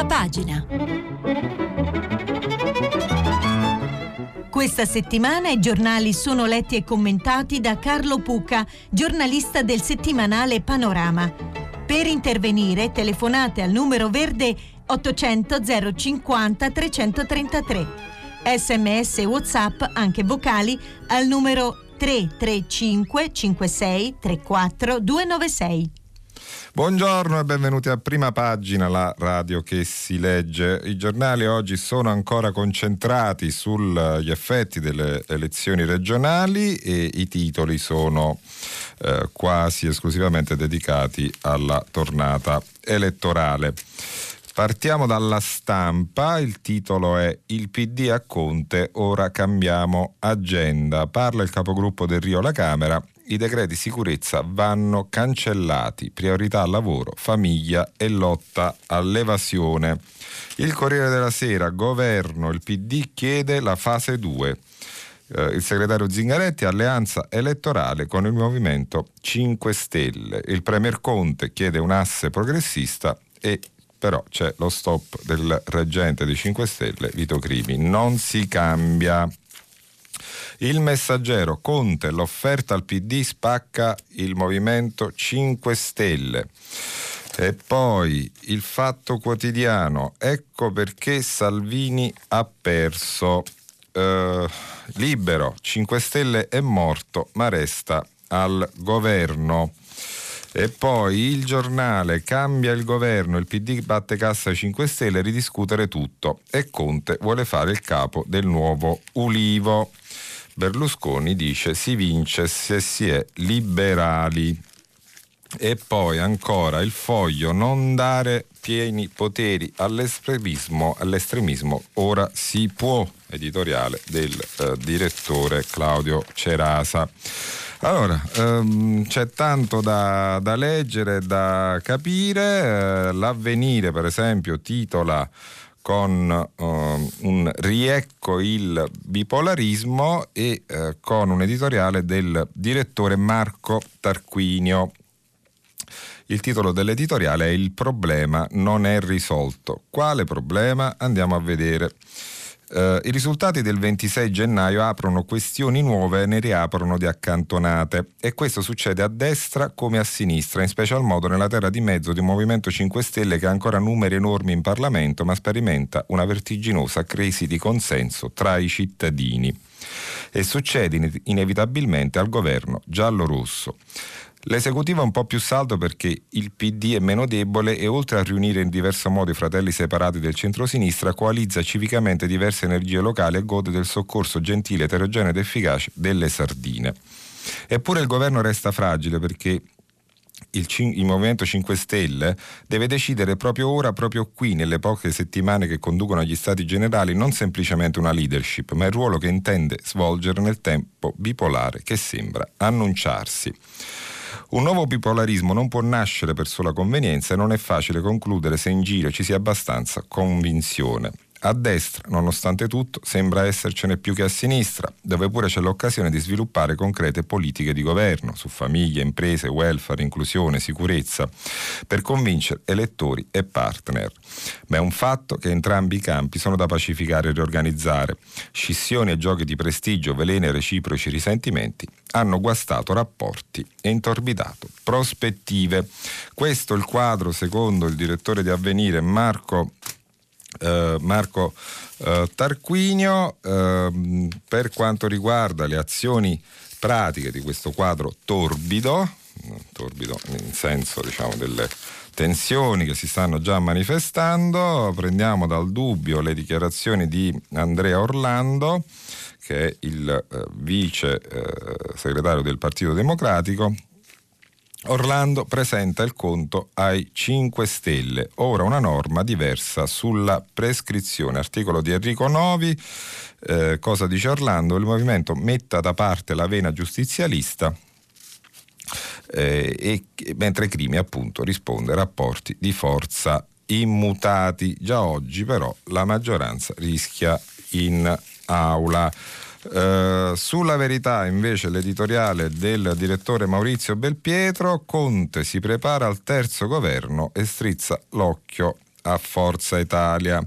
prima pagina. Questa settimana i giornali sono letti e commentati da Carlo Pucca, giornalista del settimanale Panorama. Per intervenire telefonate al numero verde 800 050 333. Sms e WhatsApp anche vocali al numero 335 56 34 296. Buongiorno e benvenuti a prima pagina, la radio che si legge. I giornali oggi sono ancora concentrati sugli effetti delle elezioni regionali e i titoli sono eh, quasi esclusivamente dedicati alla tornata elettorale. Partiamo dalla stampa, il titolo è Il PD a Conte, ora cambiamo agenda. Parla il capogruppo del Rio alla Camera i decreti sicurezza vanno cancellati, priorità lavoro, famiglia e lotta all'evasione. Il Corriere della Sera, governo, il PD chiede la fase 2. Eh, il segretario Zingaretti, alleanza elettorale con il Movimento 5 Stelle. Il Premier Conte chiede un asse progressista e però c'è lo stop del reggente dei 5 Stelle, Vito Crimi. Non si cambia. Il messaggero Conte, l'offerta al PD spacca il Movimento 5 Stelle. E poi il fatto quotidiano, ecco perché Salvini ha perso. Eh, libero, 5 Stelle è morto, ma resta al governo. E poi il giornale cambia il governo, il PD batte cassa ai 5 Stelle, ridiscutere tutto e Conte vuole fare il capo del nuovo Ulivo. Berlusconi dice si vince se si è liberali. E poi ancora il foglio non dare pieni poteri all'estremismo, all'estremismo ora si può, editoriale del eh, direttore Claudio Cerasa. Allora, ehm, c'è tanto da, da leggere, da capire. Eh, l'avvenire, per esempio, titola con uh, un riecco il bipolarismo e uh, con un editoriale del direttore Marco Tarquinio. Il titolo dell'editoriale è Il problema non è risolto. Quale problema? Andiamo a vedere. Uh, I risultati del 26 gennaio aprono questioni nuove e ne riaprono di accantonate e questo succede a destra come a sinistra, in special modo nella terra di mezzo di un Movimento 5 Stelle che ha ancora numeri enormi in Parlamento ma sperimenta una vertiginosa crisi di consenso tra i cittadini. E succede inevitabilmente al governo giallo-rosso. L'esecutivo è un po' più saldo perché il PD è meno debole e oltre a riunire in diverso modo i fratelli separati del centro-sinistra, coalizza civicamente diverse energie locali e gode del soccorso gentile, eterogeneo ed efficace delle sardine. Eppure il governo resta fragile perché il, il, Movimento 5 Stelle deve decidere proprio ora, proprio qui, nelle poche settimane che conducono agli Stati Generali, non semplicemente una leadership, ma il ruolo che intende svolgere nel tempo bipolare che sembra annunciarsi. Un nuovo bipolarismo non può nascere per sola convenienza e non è facile concludere se in giro ci sia abbastanza convinzione. A destra, nonostante tutto, sembra essercene più che a sinistra, dove pure c'è l'occasione di sviluppare concrete politiche di governo su famiglie, imprese, welfare, inclusione, sicurezza, per convincere elettori e partner. Ma è un fatto che entrambi i campi sono da pacificare e riorganizzare. Scissioni e giochi di prestigio, veleni e reciproci risentimenti hanno guastato rapporti e intorbidato prospettive. Questo è il quadro, secondo il direttore di Avvenire Marco eh, Marco eh, Tarquinio eh, per quanto riguarda le azioni pratiche di questo quadro torbido, torbido in senso diciamo delle tensioni che si stanno già manifestando, prendiamo dal dubbio le dichiarazioni di Andrea Orlando che è il eh, vice eh, segretario del Partito Democratico Orlando presenta il conto ai 5 Stelle, ora una norma diversa sulla prescrizione. Articolo di Enrico Novi, eh, cosa dice Orlando? Il movimento metta da parte la vena giustizialista eh, e, mentre Crimi appunto risponde rapporti di forza immutati. Già oggi però la maggioranza rischia in aula. Eh, sulla verità invece l'editoriale del direttore Maurizio Belpietro, Conte si prepara al terzo governo e strizza l'occhio a Forza Italia.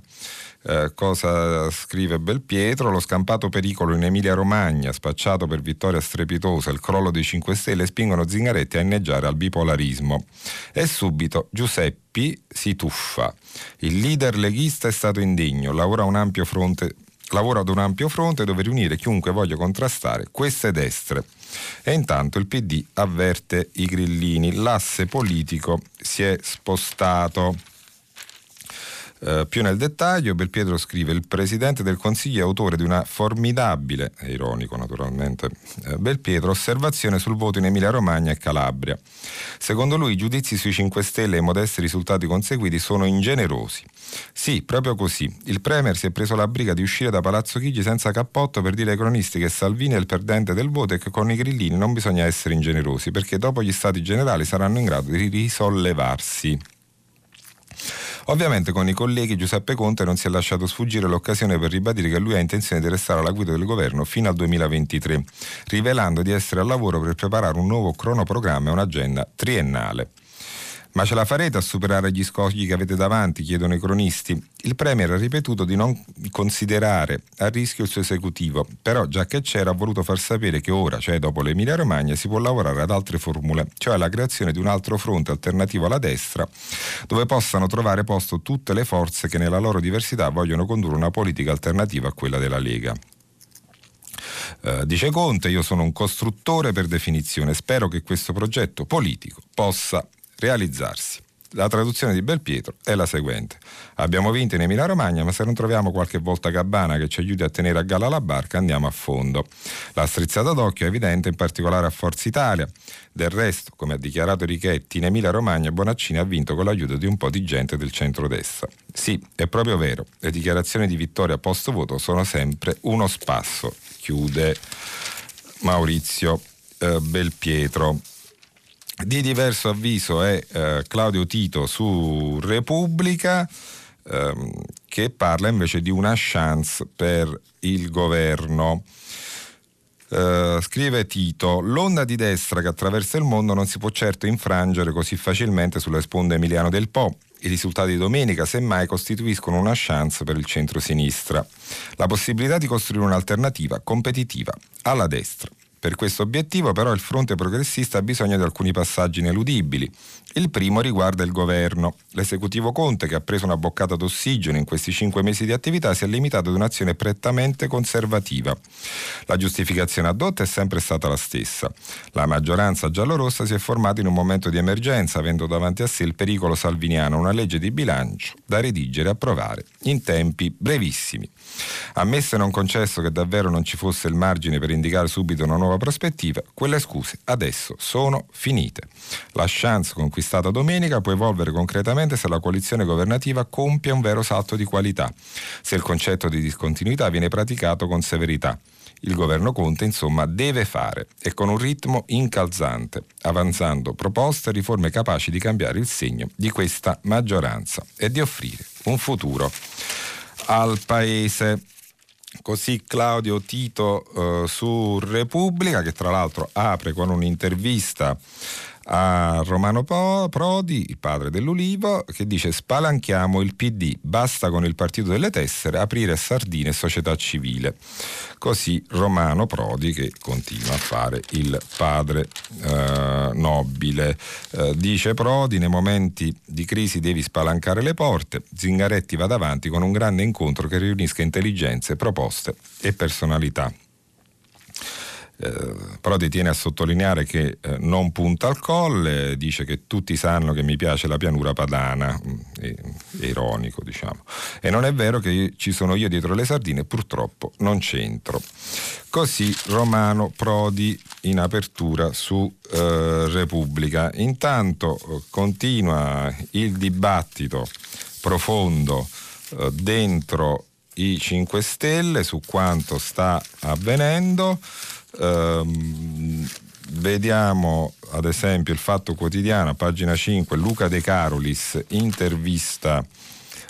Eh, cosa scrive Belpietro? Lo scampato pericolo in Emilia Romagna, spacciato per vittoria strepitosa, il crollo dei 5 Stelle spingono Zingaretti a inneggiare al bipolarismo. E subito Giuseppi si tuffa. Il leader leghista è stato indegno, lavora un ampio fronte lavora ad un ampio fronte dove riunire chiunque voglia contrastare queste destre. E intanto il PD avverte i grillini, l'asse politico si è spostato. Uh, più nel dettaglio, Belpietro scrive: Il presidente del Consiglio è autore di una formidabile, è ironico naturalmente, uh, Belpietro, osservazione sul voto in Emilia-Romagna e Calabria. Secondo lui, i giudizi sui 5 Stelle e i modesti risultati conseguiti sono ingenerosi. Sì, proprio così. Il Premier si è preso la briga di uscire da Palazzo Chigi senza cappotto per dire ai cronisti che Salvini è il perdente del voto e che con i grillini non bisogna essere ingenerosi, perché dopo gli stati generali saranno in grado di risollevarsi. Ovviamente con i colleghi Giuseppe Conte non si è lasciato sfuggire l'occasione per ribadire che lui ha intenzione di restare alla guida del governo fino al 2023, rivelando di essere al lavoro per preparare un nuovo cronoprogramma e un'agenda triennale. Ma ce la farete a superare gli scogli che avete davanti? chiedono i cronisti. Il Premier ha ripetuto di non considerare a rischio il suo esecutivo, però già che c'era ha voluto far sapere che ora, cioè dopo l'Emilia Romagna, si può lavorare ad altre formule, cioè alla creazione di un altro fronte alternativo alla destra, dove possano trovare posto tutte le forze che nella loro diversità vogliono condurre una politica alternativa a quella della Lega. Uh, dice Conte, io sono un costruttore per definizione, spero che questo progetto politico possa realizzarsi. La traduzione di Belpietro è la seguente. Abbiamo vinto in Emilia Romagna, ma se non troviamo qualche volta gabbana che ci aiuti a tenere a galla la barca, andiamo a fondo. La strizzata d'occhio è evidente in particolare a Forza Italia. Del resto, come ha dichiarato Richetti, in Emilia Romagna Bonaccini ha vinto con l'aiuto di un po' di gente del centrodestra. Sì, è proprio vero, le dichiarazioni di vittoria post voto sono sempre uno spasso, chiude Maurizio eh, Belpietro. Di diverso avviso è eh, Claudio Tito su Repubblica ehm, che parla invece di una chance per il governo. Uh, scrive Tito, l'onda di destra che attraversa il mondo non si può certo infrangere così facilmente sulle sponde Emiliano del Po. I risultati di domenica, semmai, costituiscono una chance per il centro-sinistra. La possibilità di costruire un'alternativa competitiva alla destra. Per questo obiettivo però il fronte progressista ha bisogno di alcuni passaggi ineludibili. Il primo riguarda il governo. L'esecutivo Conte, che ha preso una boccata d'ossigeno in questi cinque mesi di attività, si è limitato ad un'azione prettamente conservativa. La giustificazione addotta è sempre stata la stessa. La maggioranza giallorossa si è formata in un momento di emergenza, avendo davanti a sé il pericolo salviniano, una legge di bilancio da redigere e approvare in tempi brevissimi. Ammesso e non concesso che davvero non ci fosse il margine per indicare subito una nuova prospettiva, quelle scuse adesso sono finite. La chance conquistata domenica può evolvere concretamente se la coalizione governativa compie un vero salto di qualità, se il concetto di discontinuità viene praticato con severità. Il governo Conte, insomma, deve fare e con un ritmo incalzante, avanzando proposte e riforme capaci di cambiare il segno di questa maggioranza e di offrire un futuro al paese. Così Claudio Tito eh, su Repubblica, che tra l'altro apre con un'intervista a Romano Prodi, il padre dell'Ulivo, che dice spalanchiamo il PD, basta con il partito delle tessere, aprire sardine e società civile. Così Romano Prodi che continua a fare il padre eh, nobile. Eh, dice Prodi, nei momenti di crisi devi spalancare le porte, Zingaretti va davanti con un grande incontro che riunisca intelligenze, proposte e personalità. Eh, però ti tiene a sottolineare che eh, non punta al colle, dice che tutti sanno che mi piace la pianura padana, mm, è, è ironico diciamo, e non è vero che ci sono io dietro le sardine, purtroppo non c'entro. Così Romano Prodi in apertura su eh, Repubblica. Intanto eh, continua il dibattito profondo eh, dentro i 5 Stelle su quanto sta avvenendo. Ehm, vediamo ad esempio il Fatto Quotidiano, pagina 5, Luca De Carolis intervista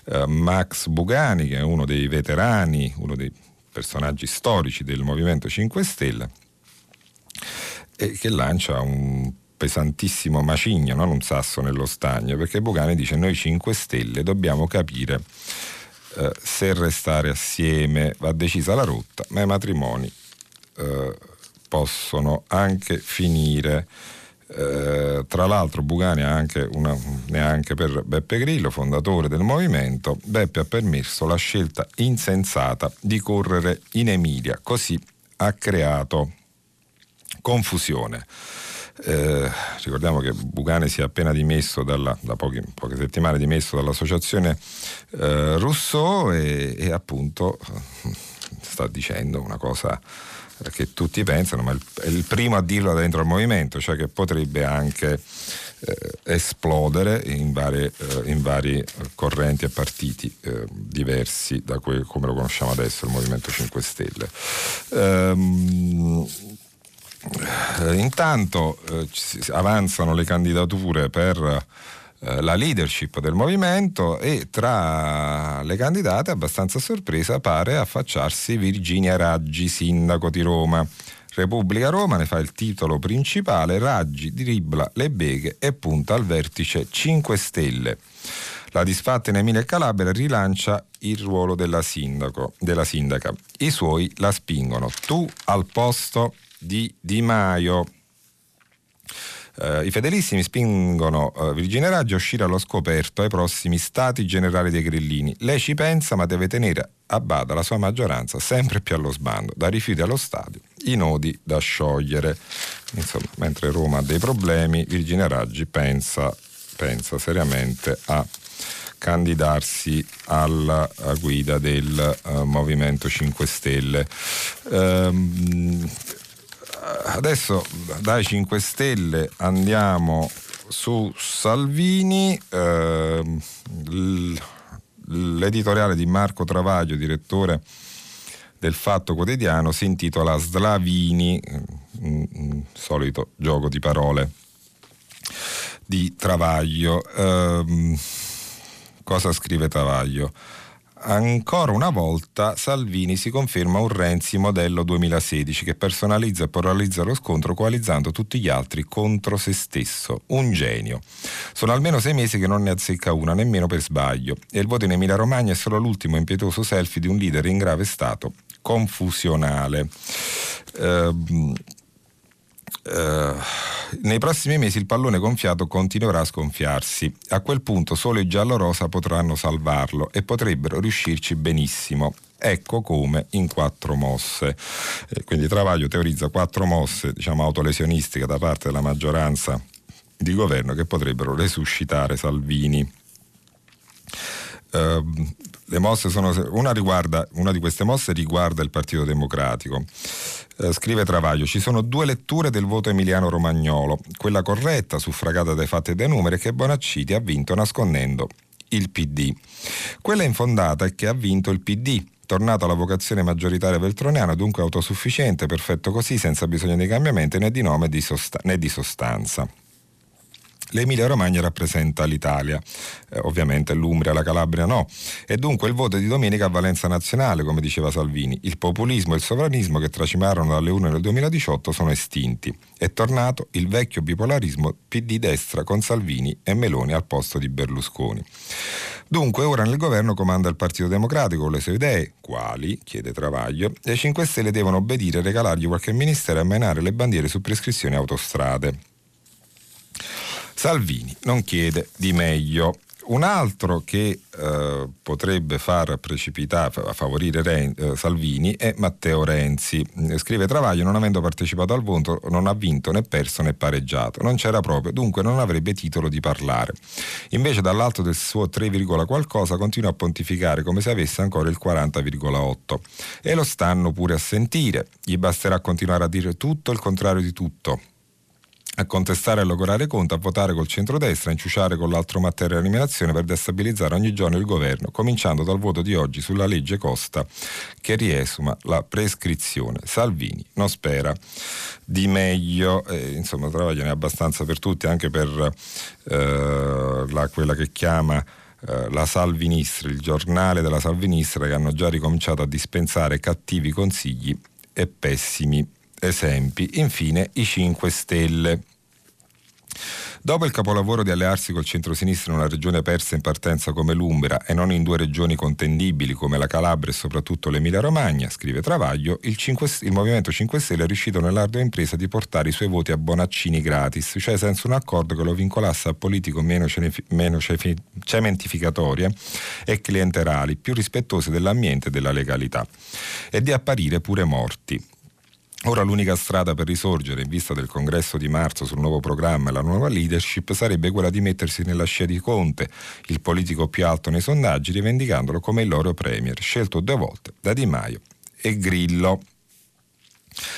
eh, Max Bugani, che è uno dei veterani, uno dei personaggi storici del Movimento 5 Stelle, e che lancia un pesantissimo macigno, non un sasso nello stagno, perché Bugani dice noi 5 Stelle dobbiamo capire eh, se restare assieme va decisa la rotta, ma i matrimoni eh, possono anche finire. Eh, tra l'altro Bugani ha anche una, neanche per Beppe Grillo, fondatore del movimento, Beppe ha permesso la scelta insensata di correre in Emilia, così ha creato confusione. Eh, ricordiamo che Bugani si è appena dimesso dalla, da pochi, poche settimane dimesso dall'associazione eh, Rousseau e, e appunto sta dicendo una cosa che tutti pensano, ma è il primo a dirlo dentro il movimento, cioè che potrebbe anche eh, esplodere in, varie, eh, in, vari correnti e partiti eh, diversi da que- come lo conosciamo adesso, il Movimento 5 Stelle. Ehm, eh, intanto eh, avanzano le candidature per eh, la leadership del movimento e tra le candidate abbastanza sorpresa pare affacciarsi Virginia Raggi, sindaco di Roma. Repubblica Roma ne fa il titolo principale, Raggi dribbla le beghe e punta al vertice 5 Stelle. La disfatta in Emilia e Calabria rilancia il ruolo della, sindaco, della sindaca. I suoi la spingono. Tu al posto di Di Maio. Uh, I fedelissimi spingono uh, Virginia Raggi a uscire allo scoperto ai prossimi stati generali dei grillini. Lei ci pensa, ma deve tenere a bada la sua maggioranza sempre più allo sbando, da rifiuti allo stadio, i nodi da sciogliere. Insomma, mentre Roma ha dei problemi, Virginia Raggi pensa, pensa seriamente a candidarsi alla guida del uh, Movimento 5 Stelle. Um, adesso dai 5 Stelle andiamo su Salvini. Eh, l'editoriale di Marco Travaglio, direttore del Fatto Quotidiano, si intitola Slavini, un, un solito gioco di parole di Travaglio. Eh, cosa scrive Travaglio? Ancora una volta Salvini si conferma un Renzi modello 2016 che personalizza e polarizza lo scontro coalizzando tutti gli altri contro se stesso. Un genio. Sono almeno sei mesi che non ne azzecca una, nemmeno per sbaglio, e il voto in Emilia Romagna è solo l'ultimo impietoso selfie di un leader in grave stato confusionale. Uh, Uh, nei prossimi mesi il pallone gonfiato continuerà a sgonfiarsi. A quel punto solo i giallorosa potranno salvarlo e potrebbero riuscirci benissimo. Ecco come in quattro mosse. Eh, quindi Travaglio teorizza quattro mosse diciamo, autolesionistiche da parte della maggioranza di governo che potrebbero resuscitare Salvini. Uh, le mosse sono, una, riguarda, una di queste mosse riguarda il Partito Democratico. Eh, scrive Travaglio, ci sono due letture del voto emiliano-romagnolo, quella corretta, suffragata dai fatti e dai numeri, che Bonacciti ha vinto nascondendo il PD. Quella infondata è che ha vinto il PD, tornato alla vocazione maggioritaria veltroniana, dunque autosufficiente, perfetto così, senza bisogno di cambiamenti né di nome né di sostanza. L'Emilia Romagna rappresenta l'Italia, eh, ovviamente l'Umbria, la Calabria no. E dunque il voto di domenica ha valenza nazionale, come diceva Salvini. Il populismo e il sovranismo che tracimarono dalle urne del 2018 sono estinti. È tornato il vecchio bipolarismo PD destra con Salvini e Meloni al posto di Berlusconi. Dunque ora nel governo comanda il Partito Democratico con le sue idee, quali, chiede Travaglio, e i 5 Stelle devono obbedire e regalargli qualche ministero e menare le bandiere su prescrizioni autostrade. Salvini non chiede di meglio. Un altro che eh, potrebbe far precipitare, favorire Ren, eh, Salvini è Matteo Renzi. Scrive Travaglio, non avendo partecipato al voto, non ha vinto né perso né pareggiato. Non c'era proprio, dunque non avrebbe titolo di parlare. Invece dall'alto del suo 3, qualcosa continua a pontificare come se avesse ancora il 40,8. E lo stanno pure a sentire. Gli basterà continuare a dire tutto il contrario di tutto a contestare e logorare conto, a votare col centrodestra, a inciuciare con l'altro materia eliminazione per destabilizzare ogni giorno il governo, cominciando dal voto di oggi sulla legge Costa che riesuma la prescrizione. Salvini non spera di meglio, eh, insomma Travaglio abbastanza per tutti, anche per eh, la, quella che chiama eh, la Salvinistra, il giornale della Salvinistra che hanno già ricominciato a dispensare cattivi consigli e pessimi esempi. Infine i 5 Stelle. Dopo il capolavoro di allearsi col centro-sinistra in una regione persa in partenza come l'Umbra e non in due regioni contendibili come la Calabria e soprattutto l'Emilia-Romagna, scrive Travaglio, il, 5, il Movimento 5 Stelle è riuscito nell'ardua impresa di portare i suoi voti a Bonaccini gratis, cioè senza un accordo che lo vincolasse a politiche meno, meno cementificatorie e clienterali, più rispettose dell'ambiente e della legalità, e di apparire pure morti. Ora l'unica strada per risorgere in vista del congresso di marzo sul nuovo programma e la nuova leadership sarebbe quella di mettersi nella scia di Conte, il politico più alto nei sondaggi, rivendicandolo come il loro premier, scelto due volte da Di Maio e Grillo.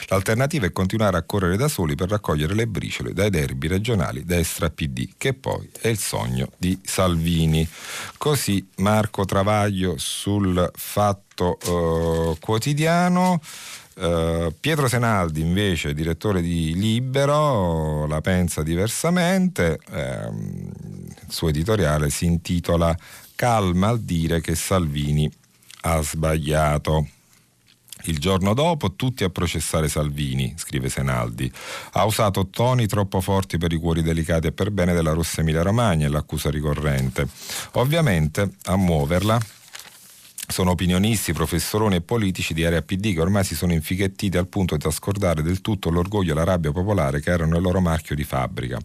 L'alternativa è continuare a correre da soli per raccogliere le briciole dai derby regionali destra PD, che poi è il sogno di Salvini. Così Marco Travaglio sul fatto eh, quotidiano. Uh, Pietro Senaldi invece, direttore di Libero, la pensa diversamente, um, il suo editoriale si intitola Calma al dire che Salvini ha sbagliato. Il giorno dopo tutti a processare Salvini, scrive Senaldi. Ha usato toni troppo forti per i cuori delicati e per bene della Rossa Emilia Romagna, è l'accusa ricorrente. Ovviamente a muoverla sono opinionisti, professoroni e politici di area PD che ormai si sono infighettiti al punto da scordare del tutto l'orgoglio e la rabbia popolare che erano il loro marchio di fabbrica.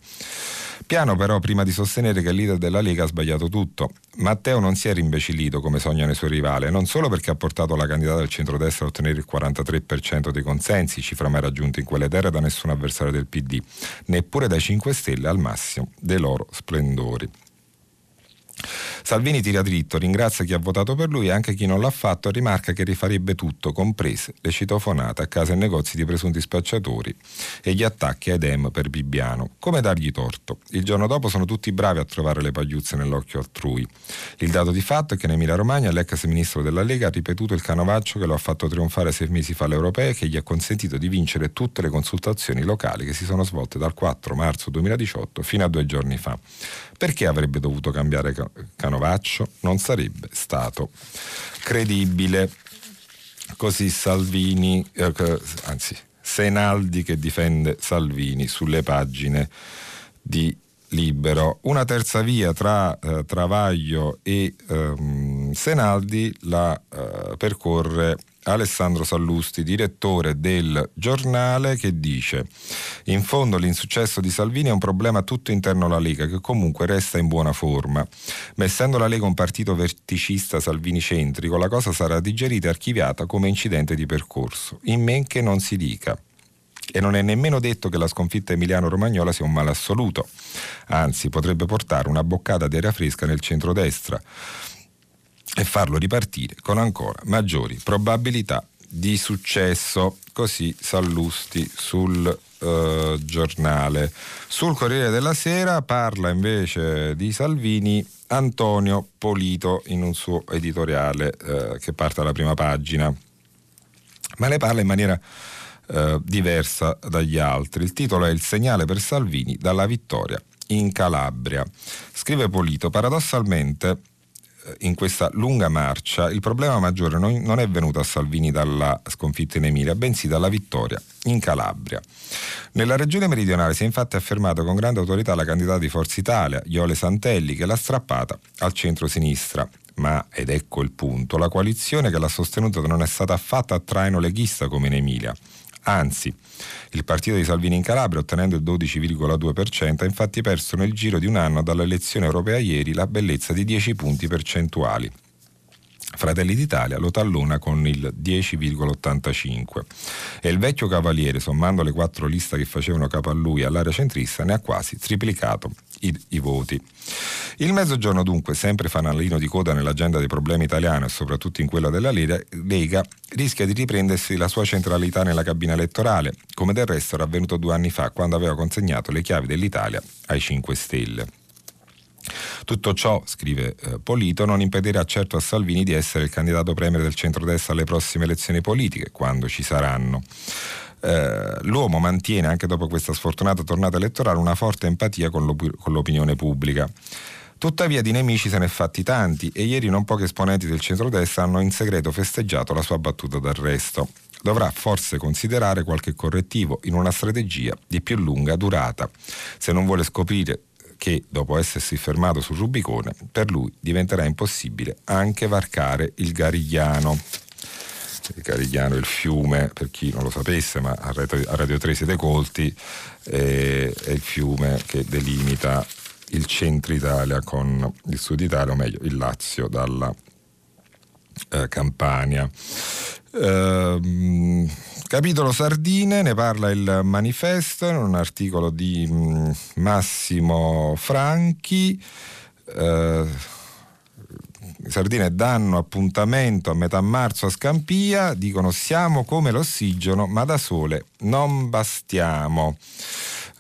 Piano però prima di sostenere che il leader della Lega ha sbagliato tutto. Matteo non si è rimbecillito come sognano i suoi rivali, non solo perché ha portato la candidata del centrodestra a ottenere il 43% dei consensi, cifra mai raggiunta in quelle terre da nessun avversario del PD, neppure dai 5 Stelle al massimo dei loro splendori. Salvini tira dritto, ringrazia chi ha votato per lui e anche chi non l'ha fatto e rimarca che rifarebbe tutto, comprese le citofonate a casa e negozi di presunti spacciatori e gli attacchi ai dem per Bibbiano. Come dargli torto? Il giorno dopo sono tutti bravi a trovare le pagliuzze nell'occhio altrui. Il dato di fatto è che in Emilia Romagna l'ex ministro della Lega ha ripetuto il canovaccio che lo ha fatto trionfare sei mesi fa alle europee e che gli ha consentito di vincere tutte le consultazioni locali che si sono svolte dal 4 marzo 2018 fino a due giorni fa. Perché avrebbe dovuto cambiare Canovaccio? Non sarebbe stato credibile. Così Salvini, eh, anzi Senaldi che difende Salvini sulle pagine di Libero. Una terza via tra eh, Travaglio e ehm, Senaldi la eh, percorre Alessandro Sallusti, direttore del giornale, che dice in fondo l'insuccesso di Salvini è un problema tutto interno alla Lega che comunque resta in buona forma. Ma essendo la Lega un partito verticista salvini-centrico, la cosa sarà digerita e archiviata come incidente di percorso, in men che non si dica. E non è nemmeno detto che la sconfitta emiliano-romagnola sia un male assoluto, anzi potrebbe portare una boccata di aria fresca nel centrodestra e farlo ripartire con ancora maggiori probabilità di successo. Così Sallusti sul eh, giornale. Sul Corriere della Sera parla invece di Salvini Antonio Polito in un suo editoriale eh, che parte dalla prima pagina, ma le parla in maniera eh, diversa dagli altri. Il titolo è Il segnale per Salvini dalla vittoria in Calabria. Scrive Polito, paradossalmente in questa lunga marcia il problema maggiore non, non, è venuto a Salvini dalla sconfitta in Emilia, bensì dalla vittoria in Calabria. Nella regione meridionale si è infatti affermato con grande autorità la candidata di Forza Italia, Iole Santelli, che l'ha strappata al centro-sinistra. Ma, ed ecco il punto, la coalizione che l'ha sostenuta non è stata affatto a traino leghista come in Emilia. Anzi, il partito di Salvini in Calabria, ottenendo il 12,2%, ha infatti perso nel giro di un anno dalla elezione europea ieri la bellezza di 10 punti percentuali. Fratelli d'Italia lo tallona con il 10,85 e il vecchio cavaliere, sommando le quattro liste che facevano capo a lui all'area centrista, ne ha quasi triplicato i, i voti. Il mezzogiorno dunque, sempre fanalino di coda nell'agenda dei problemi italiani e soprattutto in quella della Lega, rischia di riprendersi la sua centralità nella cabina elettorale, come del resto era avvenuto due anni fa quando aveva consegnato le chiavi dell'Italia ai 5 Stelle. Tutto ciò, scrive eh, Polito, non impedirà certo a Salvini di essere il candidato premier del centrodestra alle prossime elezioni politiche, quando ci saranno. Eh, l'uomo mantiene anche dopo questa sfortunata tornata elettorale una forte empatia con, l'op- con l'opinione pubblica. Tuttavia di nemici se ne è fatti tanti e ieri non pochi esponenti del centrodestra hanno in segreto festeggiato la sua battuta d'arresto. dovrà forse considerare qualche correttivo in una strategia di più lunga durata, se non vuole scoprire che, dopo essersi fermato sul Rubicone, per lui diventerà impossibile anche varcare il Garigliano. Il Garigliano è il fiume, per chi non lo sapesse, ma a Radio 3 siete colti, eh, è il fiume che delimita il centro Italia con il sud Italia, o meglio il Lazio dalla eh, Campania. Eh, capitolo Sardine, ne parla il manifesto in un articolo di mm, Massimo Franchi. Eh, Sardine danno appuntamento a metà marzo a Scampia, dicono siamo come l'ossigeno, ma da sole non bastiamo.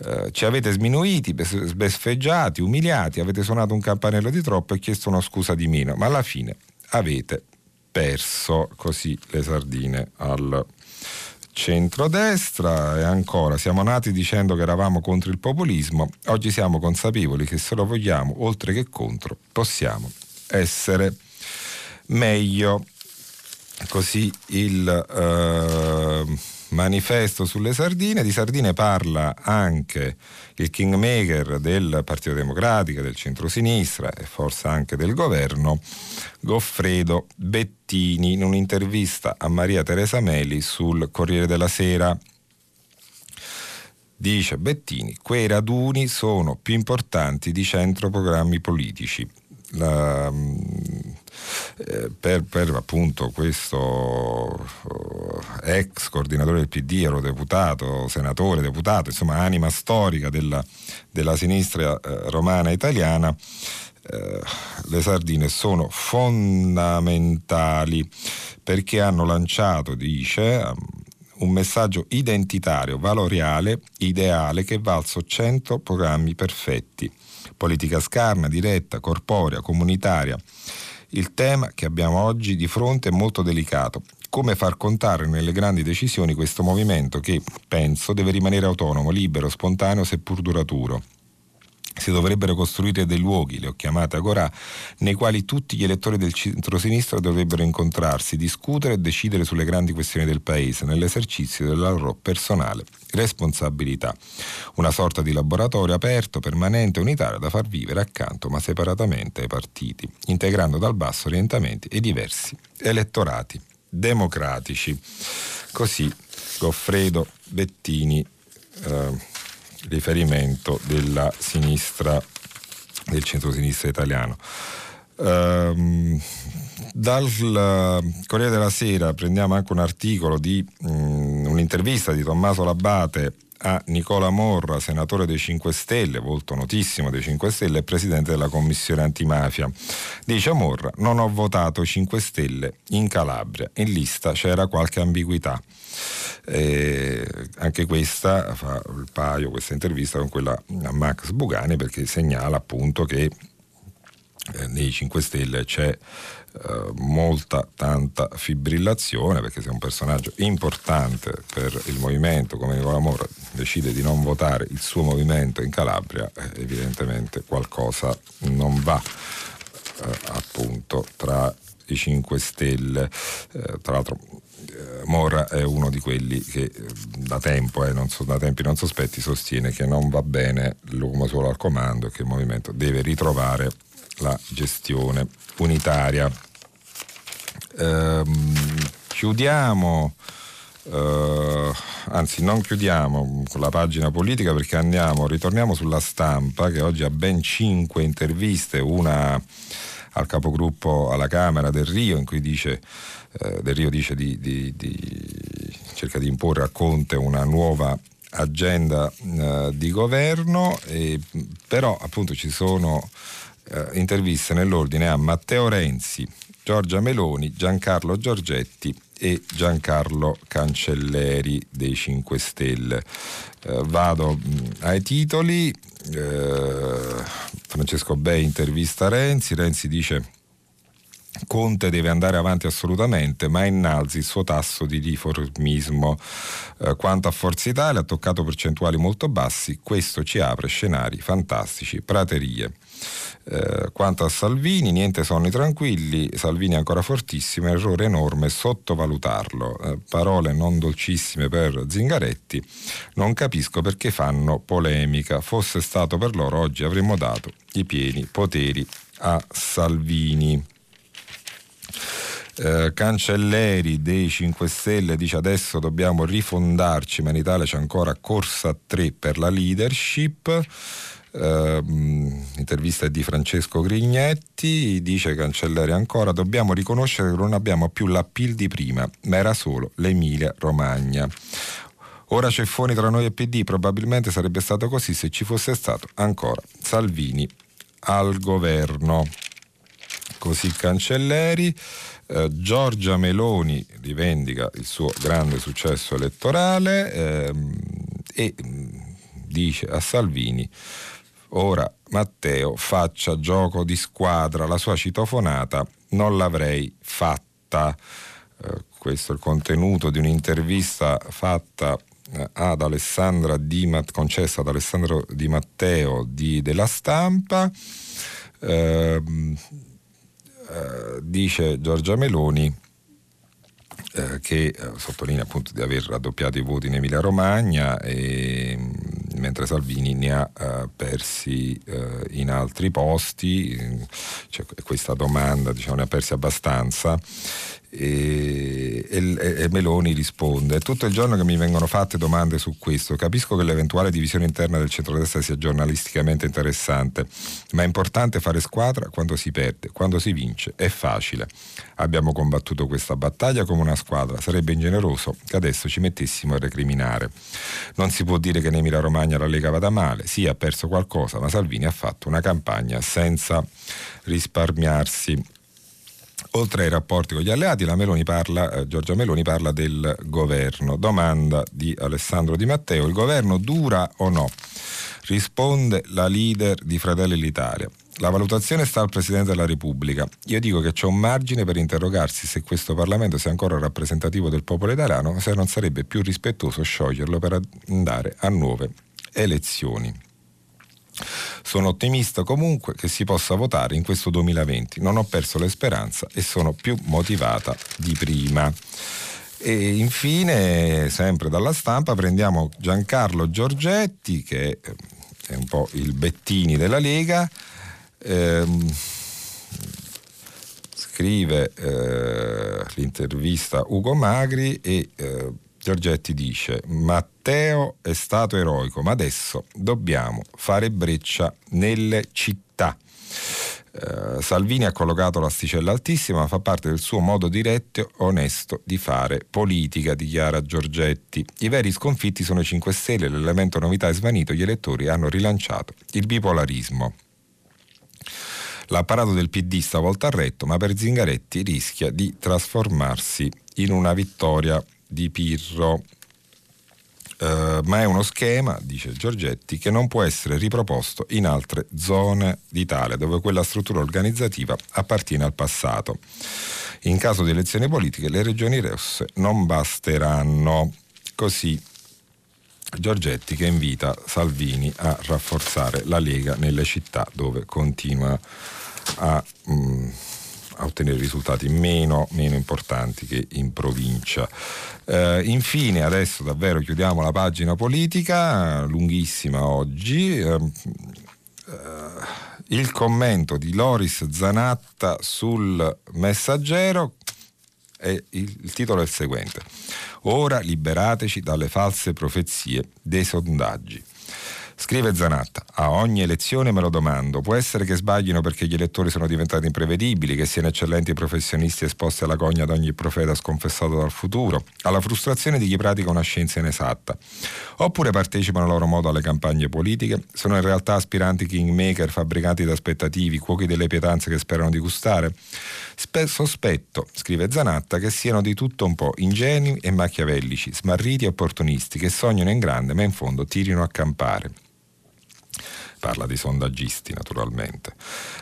Eh, ci avete sminuiti, sbeffeggiati, umiliati, avete suonato un campanello di troppo e chiesto una scusa di meno, ma alla fine avete perso così le sardine al centrodestra e ancora siamo nati dicendo che eravamo contro il populismo, oggi siamo consapevoli che se lo vogliamo, oltre che contro, possiamo essere meglio. Così il eh, manifesto sulle sardine. Di sardine parla anche il kingmaker del Partito Democratico, del centrosinistra e forse anche del governo, Goffredo Bettini, in un'intervista a Maria Teresa Meli sul Corriere della Sera. Dice Bettini, quei raduni sono più importanti di centro programmi politici. La, eh, per, per, appunto questo eh, ex coordinatore del PD, eurodeputato, senatore, deputato, insomma anima storica della, della sinistra eh, romana italiana, eh, le sardine sono fondamentali perché hanno lanciato, dice, un messaggio identitario, valoriale, ideale che valso 100 programmi perfetti. Politica scarna, diretta, corporea, comunitaria il tema che abbiamo oggi di fronte è molto delicato. Come far contare nelle grandi decisioni questo movimento che, penso, deve rimanere autonomo, libero, spontaneo, seppur duraturo si dovrebbero costruire dei luoghi, le ho chiamate agorà, nei quali tutti gli elettori del centro-sinistra dovrebbero incontrarsi, discutere e decidere sulle grandi questioni del Paese, nell'esercizio della loro personale responsabilità. Una sorta di laboratorio aperto, permanente, unitario da far vivere accanto ma separatamente ai partiti, integrando dal basso orientamenti e diversi elettorati democratici. Così Goffredo Bettini. Eh, riferimento della sinistra, del centro-sinistra italiano. Um, dal Corriere della Sera prendiamo anche un articolo di um, un'intervista di Tommaso Labate a Nicola Morra, senatore dei 5 Stelle, volto notissimo dei 5 Stelle e presidente della commissione antimafia. Dice Morra, non ho votato 5 Stelle in Calabria, in lista c'era qualche ambiguità. Eh, anche questa fa il paio, questa intervista con quella a Max Bugani perché segnala appunto che eh, nei 5 Stelle c'è eh, molta, tanta fibrillazione perché se un personaggio importante per il movimento come Nicola Mora decide di non votare il suo movimento in Calabria, eh, evidentemente qualcosa non va eh, appunto tra i 5 Stelle. Eh, tra l'altro Mora è uno di quelli che da tempo, eh, so, da tempi non sospetti, sostiene che non va bene l'uomo solo al comando e che il movimento deve ritrovare la gestione unitaria. Ehm, chiudiamo, eh, anzi non chiudiamo con la pagina politica perché andiamo, ritorniamo sulla stampa che oggi ha ben cinque interviste, una al capogruppo alla Camera del Rio in cui dice, eh, Del Rio dice di, di, di, cerca di imporre a Conte una nuova agenda eh, di governo, e, però appunto ci sono eh, interviste nell'ordine a Matteo Renzi, Giorgia Meloni, Giancarlo Giorgetti e Giancarlo Cancelleri dei 5 Stelle. Eh, vado mm, ai titoli. Eh, Francesco Bei intervista Renzi. Renzi dice Conte deve andare avanti assolutamente, ma innalzi il suo tasso di riformismo. Eh, quanto a Forza Italia, ha toccato percentuali molto bassi, questo ci apre scenari fantastici, praterie. Eh, quanto a Salvini, niente sonni tranquilli, Salvini è ancora fortissimo, errore enorme sottovalutarlo. Eh, parole non dolcissime per Zingaretti, non capisco perché fanno polemica, fosse stato per loro oggi avremmo dato i pieni poteri a Salvini. Eh, Cancelleri dei 5 Stelle dice adesso dobbiamo rifondarci, ma in Italia c'è ancora corsa a tre per la leadership. Uh, intervista di Francesco Grignetti, dice Cancelleri ancora, dobbiamo riconoscere che non abbiamo più l'appeal di prima, ma era solo l'Emilia Romagna. Ora c'è fuori tra noi e PD, probabilmente sarebbe stato così se ci fosse stato ancora Salvini al governo. Così Cancelleri. Eh, Giorgia Meloni rivendica il suo grande successo elettorale ehm, e mm, dice a Salvini ora Matteo faccia gioco di squadra, la sua citofonata non l'avrei fatta. Eh, questo è il contenuto di un'intervista fatta eh, ad Alessandra Di Mat- concessa ad Alessandro Di Matteo di, della stampa. Eh, eh, dice Giorgia Meloni eh, che eh, sottolinea appunto di aver raddoppiato i voti in Emilia Romagna e, mm, mentre Salvini ne ha eh, persi eh, in altri posti cioè, questa domanda diciamo, ne ha persi abbastanza e, e, e, Meloni risponde: È tutto il giorno che mi vengono fatte domande su questo. Capisco che l'eventuale divisione interna del centrodestra sia giornalisticamente interessante, ma è importante fare squadra quando si perde, quando si vince. È facile. Abbiamo combattuto questa battaglia come una squadra. Sarebbe ingeneroso che adesso ci mettessimo a recriminare. Non si può dire che in Emilia Romagna la Lega vada male. Sì, ha perso qualcosa, ma Salvini ha fatto una campagna senza risparmiarsi Oltre ai rapporti con gli alleati, Meloni parla, eh, Giorgia Meloni parla del governo. Domanda di Alessandro Di Matteo: il governo dura o no? Risponde la leader di Fratelli l'Italia. La valutazione sta al Presidente della Repubblica. Io dico che c'è un margine per interrogarsi se questo Parlamento sia ancora rappresentativo del popolo italiano, se non sarebbe più rispettoso scioglierlo per andare a nuove elezioni. Sono ottimista comunque che si possa votare in questo 2020. Non ho perso la speranza e sono più motivata di prima. E infine, sempre dalla stampa, prendiamo Giancarlo Giorgetti, che è un po' il Bettini della Lega. Ehm, scrive eh, l'intervista Ugo Magri e eh, Giorgetti dice Matteo è stato eroico, ma adesso dobbiamo fare breccia nelle città. Uh, Salvini ha collocato l'asticella altissima, ma fa parte del suo modo diretto e onesto di fare politica, dichiara Giorgetti. I veri sconfitti sono i 5 Stelle, l'elemento novità è svanito, gli elettori hanno rilanciato il bipolarismo. L'apparato del PD stavolta a retto, ma per Zingaretti rischia di trasformarsi in una vittoria di Pirro. Uh, ma è uno schema, dice Giorgetti, che non può essere riproposto in altre zone d'Italia dove quella struttura organizzativa appartiene al passato. In caso di elezioni politiche le regioni rosse non basteranno. Così Giorgetti che invita Salvini a rafforzare la Lega nelle città dove continua a... Mm, a ottenere risultati meno, meno importanti che in provincia. Eh, infine, adesso davvero chiudiamo la pagina politica, lunghissima oggi. Eh, eh, il commento di Loris Zanatta sul messaggero e il titolo è il seguente. Ora liberateci dalle false profezie dei sondaggi. Scrive Zanatta, a ogni elezione me lo domando, può essere che sbaglino perché gli elettori sono diventati imprevedibili, che siano eccellenti professionisti esposti alla gogna di ogni profeta sconfessato dal futuro, alla frustrazione di chi pratica una scienza inesatta, oppure partecipano a loro modo alle campagne politiche, sono in realtà aspiranti kingmaker, fabbricanti di aspettativi, cuochi delle pietanze che sperano di gustare? Spe- sospetto, scrive Zanatta, che siano di tutto un po' ingenui e machiavellici, smarriti e opportunisti, che sognano in grande ma in fondo tirino a campare parla dei sondaggisti naturalmente.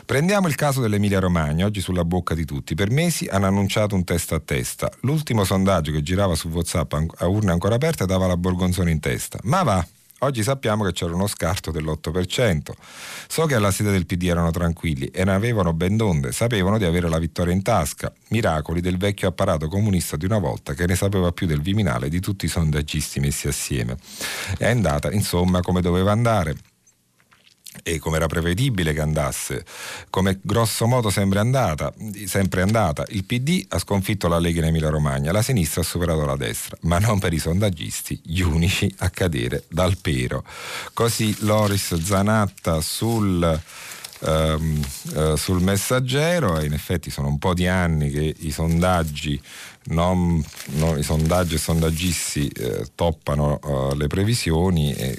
Prendiamo il caso dell'Emilia Romagna, oggi sulla bocca di tutti. Per mesi hanno annunciato un testa a testa. L'ultimo sondaggio che girava su WhatsApp a urne ancora aperte dava la Borgonzone in testa. Ma va, Oggi sappiamo che c'era uno scarto dell'8%. So che alla sede del PD erano tranquilli e ne avevano ben donde, sapevano di avere la vittoria in tasca. Miracoli del vecchio apparato comunista di una volta che ne sapeva più del Viminale di tutti i sondaggisti messi assieme. È andata, insomma, come doveva andare e come era prevedibile che andasse, come grosso modo sempre andata, sempre andata, il PD ha sconfitto la Lega in Emilia Romagna, la sinistra ha superato la destra, ma non per i sondaggisti, gli unici a cadere dal pero. Così Loris Zanatta sul ehm, eh, sul messaggero e in effetti sono un po' di anni che i sondaggi non, non, i sondaggi e sondaggisti eh, toppano uh, le previsioni e,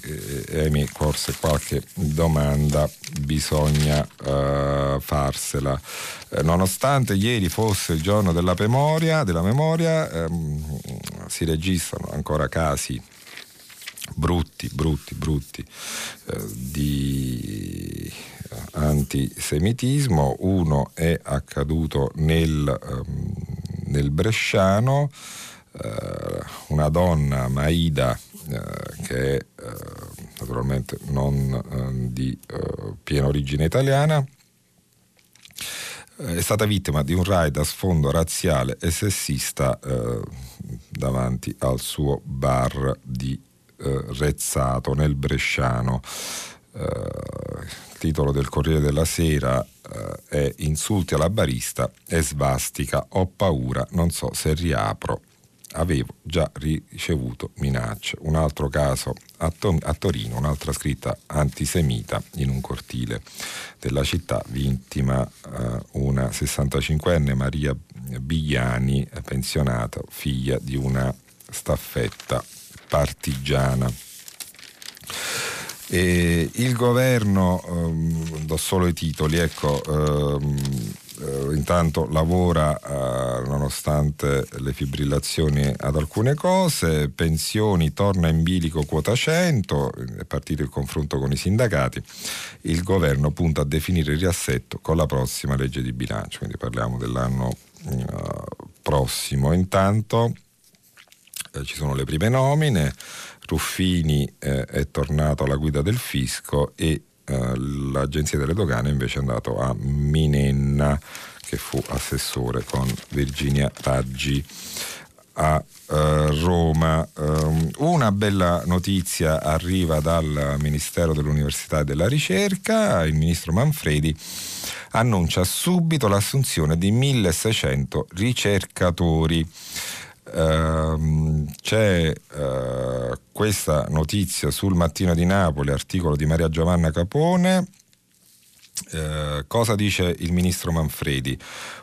e, e forse qualche domanda bisogna uh, farsela. Eh, nonostante ieri fosse il giorno della memoria, della memoria ehm, si registrano ancora casi brutti, brutti, brutti eh, di antisemitismo, uno è accaduto nel, um, nel Bresciano, uh, una donna, Maida, uh, che è uh, naturalmente non di piena origine italiana, è stata vittima di un raid a sfondo razziale e sessista davanti al suo bar di Rezzato nel Bresciano titolo del Corriere della Sera eh, è Insulti alla barista e svastica, ho paura, non so se riapro. Avevo già ricevuto minacce. Un altro caso a, to- a Torino, un'altra scritta antisemita in un cortile della città, vittima eh, una 65enne Maria Bigliani, pensionata, figlia di una staffetta partigiana. E il governo, ehm, do solo i titoli, ecco, ehm, eh, intanto lavora eh, nonostante le fibrillazioni ad alcune cose, pensioni torna in bilico quota 100, è partito il confronto con i sindacati, il governo punta a definire il riassetto con la prossima legge di bilancio, quindi parliamo dell'anno eh, prossimo. Intanto eh, ci sono le prime nomine, Ruffini eh, è tornato alla guida del fisco e eh, l'agenzia delle dogane invece è andato a Minenna che fu assessore con Virginia Raggi a eh, Roma. Um, una bella notizia arriva dal Ministero dell'Università e della Ricerca, il ministro Manfredi annuncia subito l'assunzione di 1600 ricercatori. Uh, c'è uh, questa notizia sul Mattino di Napoli, articolo di Maria Giovanna Capone. Uh, cosa dice il ministro Manfredi?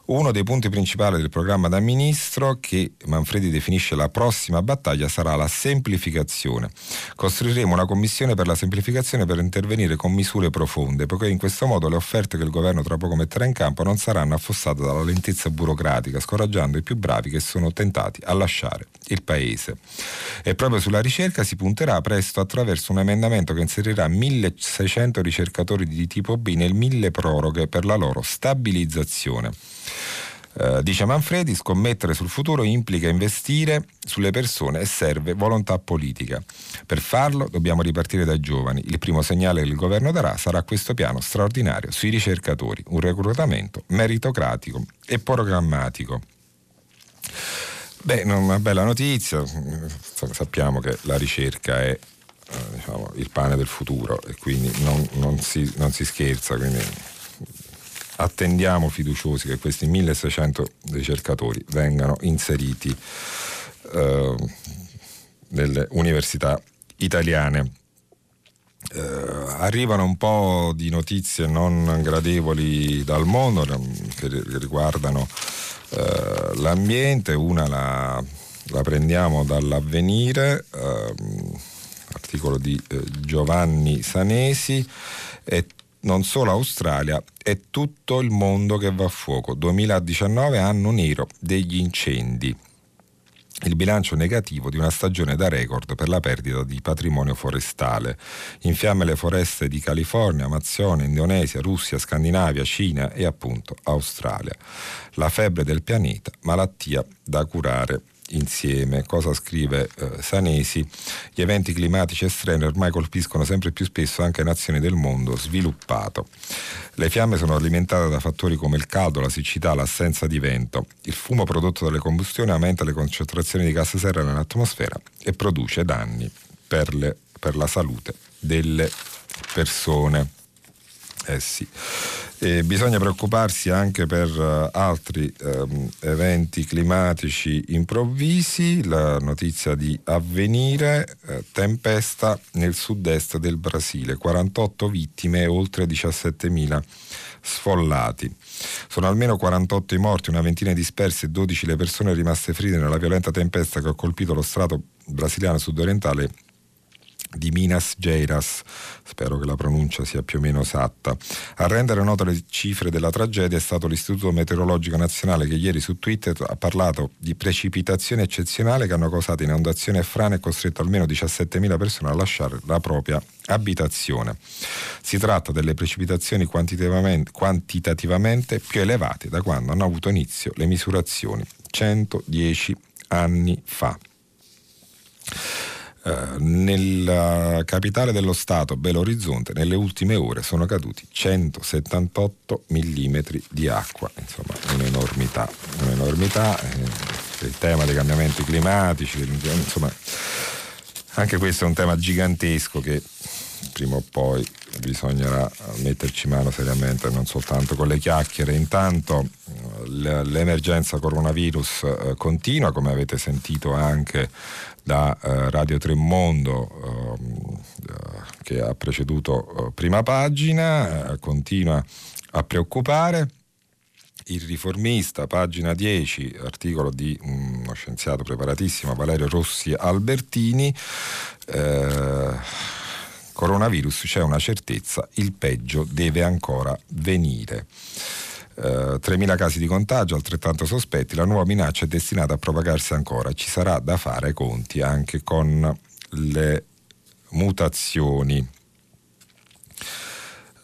Uno dei punti principali del programma da ministro che Manfredi definisce la prossima battaglia sarà la semplificazione. Costruiremo una commissione per la semplificazione per intervenire con misure profonde, poiché in questo modo le offerte che il governo tra poco metterà in campo non saranno affossate dalla lentezza burocratica, scoraggiando i più bravi che sono tentati a lasciare il paese. E proprio sulla ricerca si punterà presto attraverso un emendamento che inserirà 1600 ricercatori di tipo B nel mille proroghe per la loro stabilizzazione. Uh, dice Manfredi, scommettere sul futuro implica investire sulle persone e serve volontà politica. Per farlo dobbiamo ripartire dai giovani. Il primo segnale che il governo darà sarà questo piano straordinario sui ricercatori, un reclutamento meritocratico e programmatico. Beh, una bella notizia, sappiamo che la ricerca è eh, diciamo, il pane del futuro e quindi non, non, si, non si scherza, quindi attendiamo fiduciosi che questi 1600 ricercatori vengano inseriti eh, nelle università italiane. Eh, arrivano un po' di notizie non gradevoli dal mondo che, riguardano eh, l'ambiente, una la, la, prendiamo dall'avvenire, ehm, articolo di eh, Giovanni Sanesi, e non solo Australia, è tutto il mondo che va a fuoco. 2019 anno nero degli incendi. Il bilancio negativo di una stagione da record per la perdita di patrimonio forestale. In fiamme le foreste di California, Amazzone, Indonesia, Russia, Scandinavia, Cina e appunto Australia. La febbre del pianeta, malattia da curare insieme. Cosa scrive eh, Sanesi? Gli eventi climatici estremi ormai colpiscono sempre più spesso anche nazioni del mondo sviluppato. Le fiamme sono alimentate da fattori come il caldo, la siccità, l'assenza di vento. Il fumo prodotto dalle combustioni aumenta le concentrazioni di gas serra nell'atmosfera e produce danni per, le, per la salute delle persone. Eh sì. E bisogna preoccuparsi anche per uh, altri um, eventi climatici improvvisi, la notizia di avvenire, uh, tempesta nel sud-est del Brasile, 48 vittime e oltre 17.000 sfollati. Sono almeno 48 i morti, una ventina dispersi e 12 le persone rimaste ferite nella violenta tempesta che ha colpito lo strato brasiliano sudorientale di Minas Geiras, spero che la pronuncia sia più o meno esatta. A rendere note le cifre della tragedia è stato l'Istituto Meteorologico Nazionale che ieri su Twitter ha parlato di precipitazioni eccezionali che hanno causato inondazioni e frane e costretto almeno 17.000 persone a lasciare la propria abitazione. Si tratta delle precipitazioni quantitativamente, quantitativamente più elevate da quando hanno avuto inizio le misurazioni, 110 anni fa. Eh, nella capitale dello Stato, Belo Horizonte, nelle ultime ore sono caduti 178 mm di acqua, insomma un'enormità, un'enormità eh, il tema dei cambiamenti climatici, insomma anche questo è un tema gigantesco che prima o poi bisognerà metterci mano seriamente, non soltanto con le chiacchiere. Intanto l'emergenza coronavirus eh, continua, come avete sentito anche da eh, Radio Tremondo ehm, eh, che ha preceduto prima pagina, continua a preoccupare. Il riformista, pagina 10, articolo di uno scienziato preparatissimo, Valerio Rossi Albertini. Eh, coronavirus c'è una certezza, il peggio deve ancora venire. Eh, 3.000 casi di contagio, altrettanto sospetti, la nuova minaccia è destinata a propagarsi ancora. Ci sarà da fare conti anche con le mutazioni.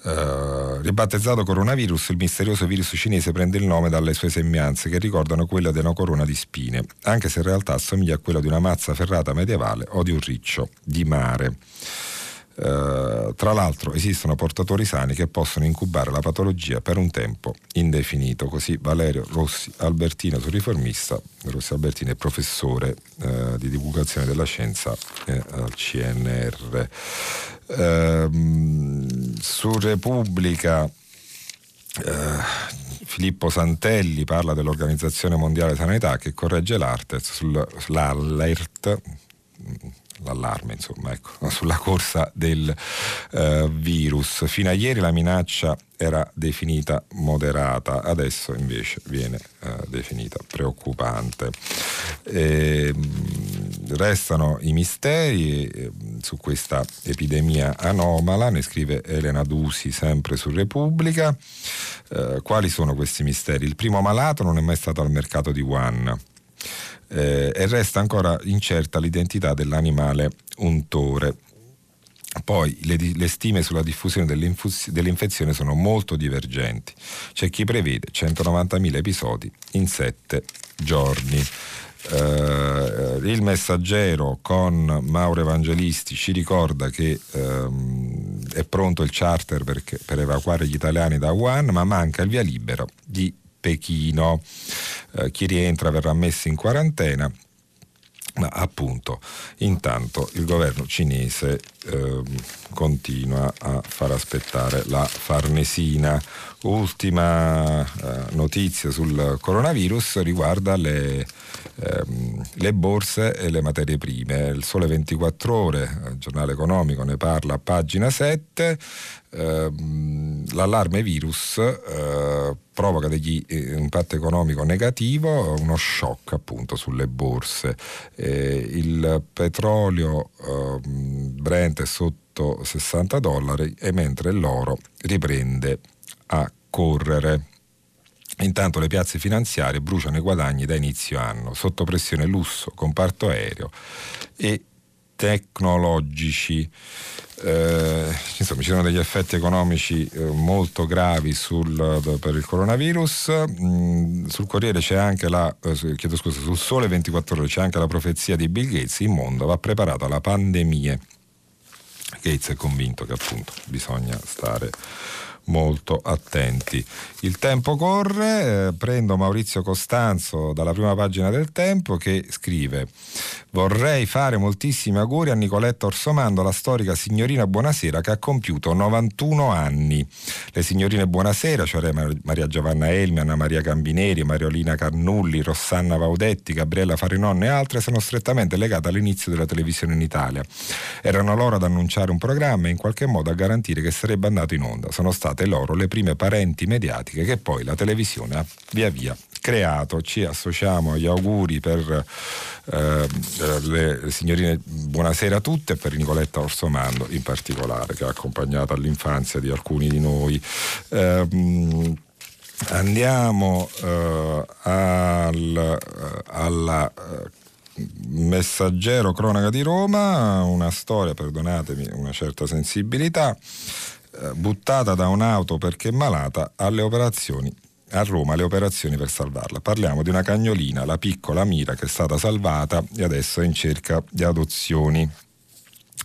Uh, ribattezzato coronavirus, il misterioso virus cinese prende il nome dalle sue sembianze che ricordano quella di una corona di spine, anche se in realtà assomiglia a quella di una mazza ferrata medievale o di un riccio di mare. Eh, tra l'altro esistono portatori sani che possono incubare la patologia per un tempo indefinito, così Valerio Rossi Albertino sul riformista, Rossi Albertino è professore uh, di divulgazione della scienza eh, al CNR. Ehm, su Repubblica Filippo Santelli parla dell'Organizzazione Mondiale Sanità che corregge l'arte sull'alert l'allarme insomma, ecco, sulla corsa del uh, virus. Fino a ieri la minaccia era definita moderata, adesso invece viene uh, definita preoccupante. E, ehm, restano i misteri eh, su questa epidemia anomala, ne scrive Elena Dusi sempre su Repubblica. Uh, quali sono questi misteri? Il primo malato non è mai stato al mercato di Wuhan eh, e resta ancora incerta l'identità dell'animale untore. Poi le, le, stime sulla diffusione dell'infezione sono molto divergenti. C'è chi prevede 190.000 episodi in 7 giorni. Uh, il messaggero con Mauro Evangelisti ci ricorda che um, è pronto il charter per, per evacuare gli italiani da Wuhan, ma manca il via libero di Pechino. Eh, chi rientra verrà messo in quarantena. Ma appunto, intanto il governo cinese eh, continua a far aspettare la Farnesina. Ultima eh, notizia sul coronavirus riguarda le, ehm, le, borse e le materie prime. Il Sole 24 Ore, il giornale economico, ne parla a pagina 7. Ehm, l'allarme virus eh, provoca degli eh, impatto economico negativo, uno shock appunto sulle borse. Eh, il petrolio ehm, Brent è sotto 60 dollari e mentre l'oro riprende a correre. Intanto le piazze finanziarie bruciano i guadagni da inizio anno, sotto pressione lusso, comparto aereo e tecnologici. Eh, insomma, ci sono degli effetti economici eh, molto gravi sul, per il coronavirus. Mm, sul Corriere c'è anche la, eh, chiedo scusa, sul Sole 24 ore c'è anche la profezia di Bill Gates, il mondo va preparato alla pandemia. Gates è convinto che appunto bisogna stare molto attenti. Il tempo corre, eh, prendo Maurizio Costanzo dalla prima pagina del tempo che scrive Vorrei fare moltissimi auguri a Nicoletta Orsomando, la storica signorina Buonasera che ha compiuto 91 anni. Le signorine Buonasera, cioè Maria Giovanna Elmi, Anna Maria Gambineri, Mariolina Carnulli, Rossanna Vaudetti, Gabriella Farinon e altre sono strettamente legate all'inizio della televisione in Italia. Erano loro ad annunciare un programma e in qualche modo a garantire che sarebbe andato in onda. Sono state loro le prime parenti mediatiche che poi la televisione ha via via creato. Ci associamo agli auguri per eh, le signorine buonasera a tutte e per Nicoletta Orsomando in particolare che ha accompagnato all'infanzia di alcuni di noi. Eh, andiamo eh, al, alla eh, Messaggero Cronaca di Roma, una storia, perdonatemi, una certa sensibilità, eh, buttata da un'auto perché malata alle operazioni a Roma le operazioni per salvarla. Parliamo di una cagnolina, la piccola Mira, che è stata salvata e adesso è in cerca di adozioni.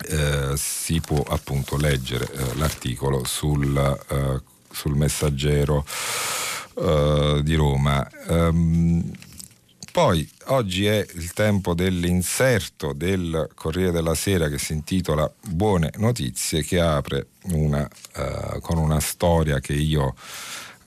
Eh, si può appunto leggere eh, l'articolo sul, eh, sul messaggero eh, di Roma. Um, poi oggi è il tempo dell'inserto del Corriere della Sera che si intitola Buone notizie che apre una, uh, con una storia che io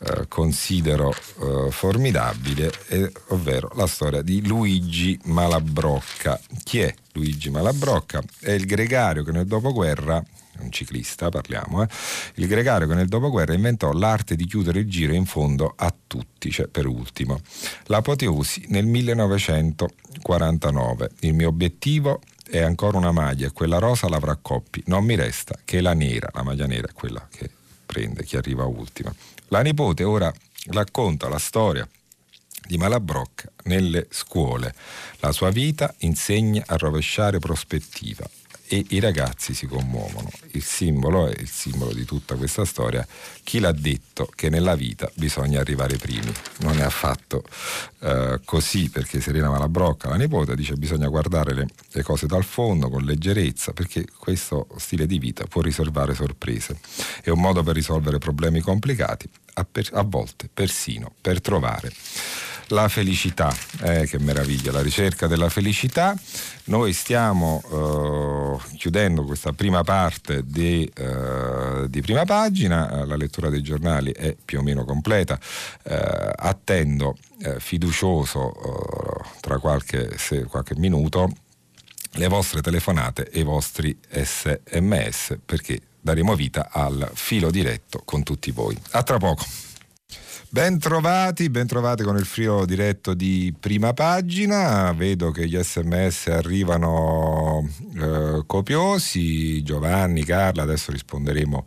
eh, considero eh, formidabile, eh, ovvero la storia di Luigi Malabrocca. Chi è Luigi Malabrocca? È il gregario che nel dopoguerra un ciclista parliamo, eh? il gregario che nel dopoguerra inventò l'arte di chiudere il giro in fondo a tutti, cioè per ultimo. L'apoteosi nel 1949. Il mio obiettivo è ancora una maglia e quella rosa l'avrà Coppi. Non mi resta che la nera, la maglia nera è quella che prende chi arriva ultima. La nipote ora racconta la storia di Malabrocca nelle scuole. La sua vita insegna a rovesciare prospettiva, e i ragazzi si commuovono. Il simbolo è il simbolo di tutta questa storia. Chi l'ha detto che nella vita bisogna arrivare primi? Non è affatto eh, così perché Serena Malabrocca, la nipote, dice che bisogna guardare le, le, cose dal fondo con leggerezza perché questo stile di vita può risolvere sorprese. È un modo per risolvere problemi complicati, a, per, a volte persino per trovare la felicità, eh, che meraviglia, la ricerca della felicità. Noi stiamo eh, chiudendo questa prima parte di, eh, di, prima pagina, la lettura dei giornali è più o meno completa, eh, attendo eh, fiducioso eh, tra qualche, se, qualche minuto le vostre telefonate e i vostri sms perché daremo vita al filo diretto con tutti voi. A tra poco. Bentrovati, bentrovati con il frio diretto di prima pagina. Vedo che gli sms arrivano eh, copiosi. Giovanni, Carla, adesso risponderemo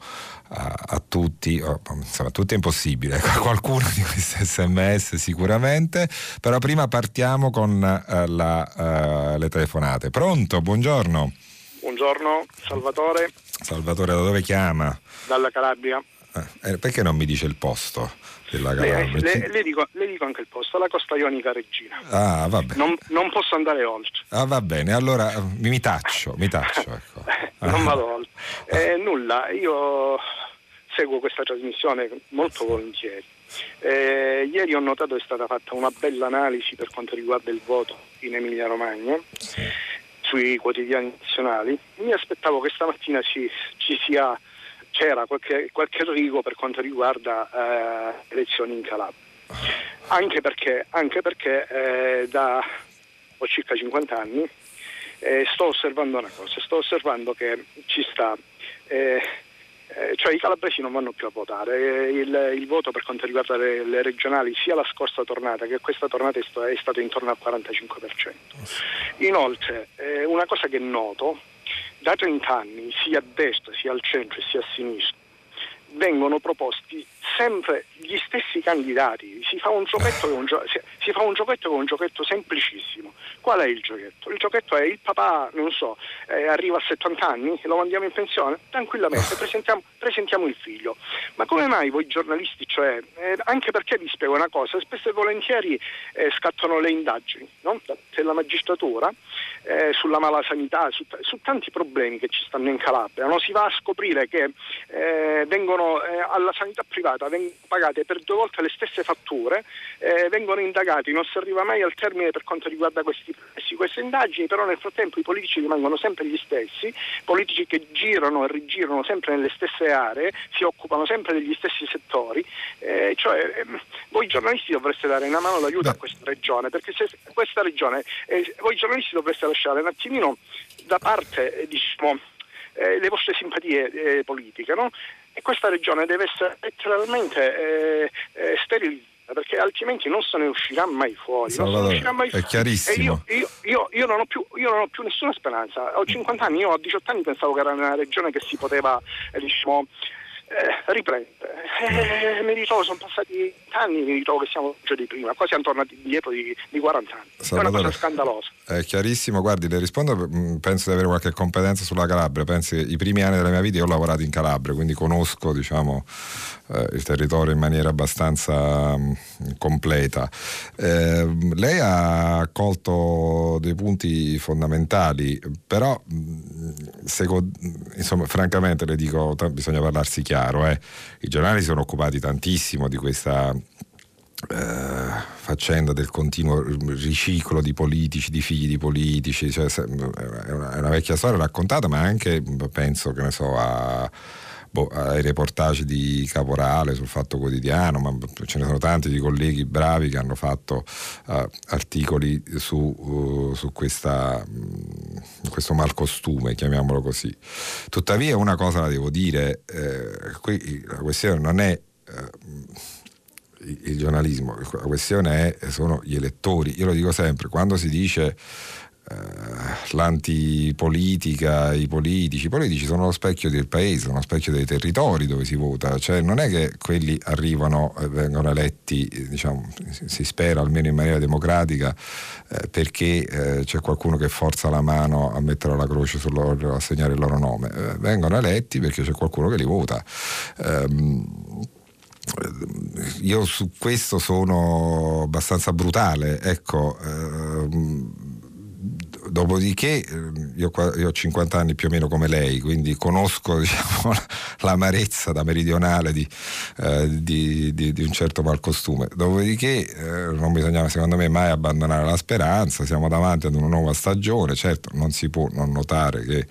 a, a tutti. Oh, insomma, tutto è impossibile. Qualcuno di questi sms sicuramente. Però prima partiamo con uh, la, uh, le telefonate. Pronto? Buongiorno. Buongiorno, Salvatore. Salvatore, da dove chiama? Dalla Calabria. Eh, perché non mi dice il posto? della Calabria. Le, le, le, dico, le, dico, anche il posto, la Costa Ionica Regina. Ah, va bene. Non, non posso andare oltre. Ah, va bene, allora mi taccio, mi taccio. Ecco. non vado oltre. Eh, nulla, io seguo questa trasmissione molto volentieri. Eh, ieri ho notato che è stata fatta una bella analisi per quanto riguarda il voto in Emilia Romagna sì. sui quotidiani nazionali. Mi aspettavo che stamattina ci, ci sia c'era qualche, qualche rigo per quanto riguarda eh, elezioni in Calabria. Anche perché, anche perché eh, da ho circa 50 anni eh, sto osservando una cosa, sto osservando che ci sta, eh, eh, cioè i calabresi non vanno più a votare, il, il voto per quanto riguarda le, le, regionali sia la scorsa tornata che questa tornata è stato intorno al 45%. Inoltre eh, una cosa che noto da 30 anni, sia a destra, sia al centro, sia a sinistra, vengono proposti sempre gli stessi candidati, si fa un giochetto che un, gio- un giochetto che è un giochetto semplicissimo. Qual è il giochetto? Il giochetto è il papà, non so, eh, arriva a 70 anni, lo mandiamo in pensione, tranquillamente presentiamo, presentiamo il figlio. Ma come mai voi giornalisti, cioè, eh, anche perché vi spiego una cosa, spesso e volentieri eh, scattano le indagini no? della magistratura eh, sulla mala sanità, su, su, tanti problemi che ci stanno in Calabria, no? si va a scoprire che eh, vengono eh, alla sanità privata vengono pagate per due volte le stesse fatture, vengono indagati, non si arriva mai al termine per quanto riguarda questi queste indagini, però nel frattempo i politici rimangono sempre gli stessi, politici che girano e rigirano sempre nelle stesse aree, si occupano sempre degli stessi settori, eh, cioè ehm, voi giornalisti dovreste dare una mano d'aiuto a questa regione, perché se questa regione, eh, voi giornalisti dovreste lasciare un attimino da parte eh, diciamo, eh, le vostre simpatie eh, politiche, no? E questa regione deve essere letteralmente eh, eh, sterilizzata perché altrimenti non se ne uscirà mai fuori. Salvatore, mai fuori. È chiarissimo. Io, io, io, io, non più, io, non ho più, nessuna speranza. Ho 50 anni, io a 18 anni pensavo che era una regione che si poteva, eh, diciamo, eh, riprende. Eh, mi ritrovo, sono passati anni, mi ritrovo che siamo già di prima, qua siamo tornati indietro di, di 40 anni. Salvatore, è una cosa scandalosa. È chiarissimo, guardi, le rispondo, mm, penso di avere qualche competenza sulla Calabria, penso che i primi anni della mia vita io ho lavorato in Calabria, quindi conosco diciamo, eh, il territorio in maniera abbastanza mh, mm, completa. Eh, lei ha colto dei punti fondamentali, però mh, mm, secondo, insomma, francamente le dico, t- bisogna parlarsi chiaro, eh. i giornali si sono occupati tantissimo di questa eh, faccenda del continuo riciclo di politici, di figli di politici, cioè, è, una, è, una, vecchia storia raccontata, ma anche penso che ne so a boh, ai reportage di Caporale sul Fatto Quotidiano, ma ce ne sono tanti di colleghi bravi che hanno fatto uh, articoli su, uh, su questa, um, questo malcostume, chiamiamolo così. Tuttavia una cosa la devo dire, eh, qui la questione non è... Uh, il giornalismo, la questione è, sono gli elettori. Io lo dico sempre, quando si dice eh, l'antipolitica, i politici. I politici sono lo specchio del paese, sono lo specchio dei territori dove si vota, cioè non è che quelli arrivano e vengono eletti, diciamo, si spera almeno in maniera democratica, eh, perché eh, c'è qualcuno che forza la mano a mettere la croce sul loro, a segnare il loro nome. Eh, vengono eletti perché c'è qualcuno che li vota. Um, io su questo sono abbastanza brutale, ecco, ehm, dopodiché eh, io, io, ho 50 anni più o meno come lei, quindi conosco diciamo, l'amarezza da meridionale di, eh, di, di, di, un certo malcostume. Dopodiché eh, non bisogna secondo me mai abbandonare la speranza, siamo davanti ad una nuova stagione, certo non si può non notare che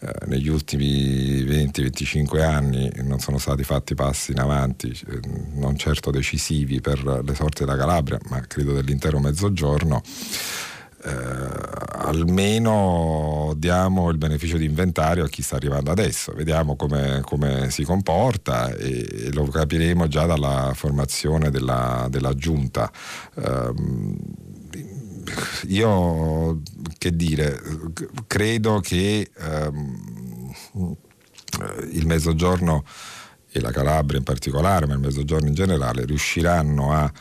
eh, negli ultimi 20-25 anni non sono stati fatti passi in avanti, eh, non certo decisivi per le sorti della Calabria, ma credo dell'intero mezzogiorno eh, almeno diamo il beneficio di inventario a chi sta arrivando adesso, vediamo come, come si comporta e, e, lo capiremo già dalla formazione della, della giunta. Eh, io che dire, credo che ehm, il mezzogiorno e la Calabria in particolare, ma il mezzogiorno in generale, riusciranno a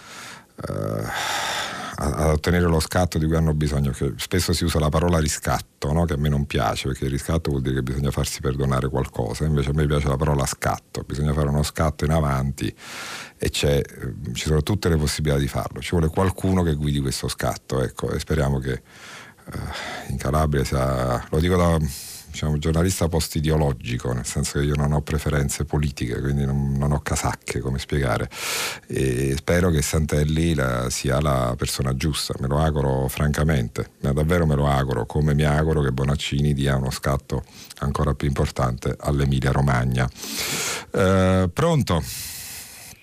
eh, ad ottenere lo scatto di cui hanno bisogno, che spesso si usa la parola riscatto, no? che a me non piace, perché riscatto vuol dire che bisogna farsi perdonare qualcosa, invece a me piace la parola scatto, bisogna fare uno scatto in avanti e ci sono tutte le possibilità di farlo, ci vuole qualcuno che guidi questo scatto, ecco, e speriamo che eh, in Calabria sia, lo dico da diciamo, giornalista post-ideologico, nel senso che io non ho preferenze politiche, quindi non, non ho casacche, come spiegare. E spero che Santelli la, sia la persona giusta, me lo auguro francamente, davvero me lo auguro, come mi auguro che Bonaccini dia uno scatto ancora più importante all'Emilia Romagna. Eh, pronto?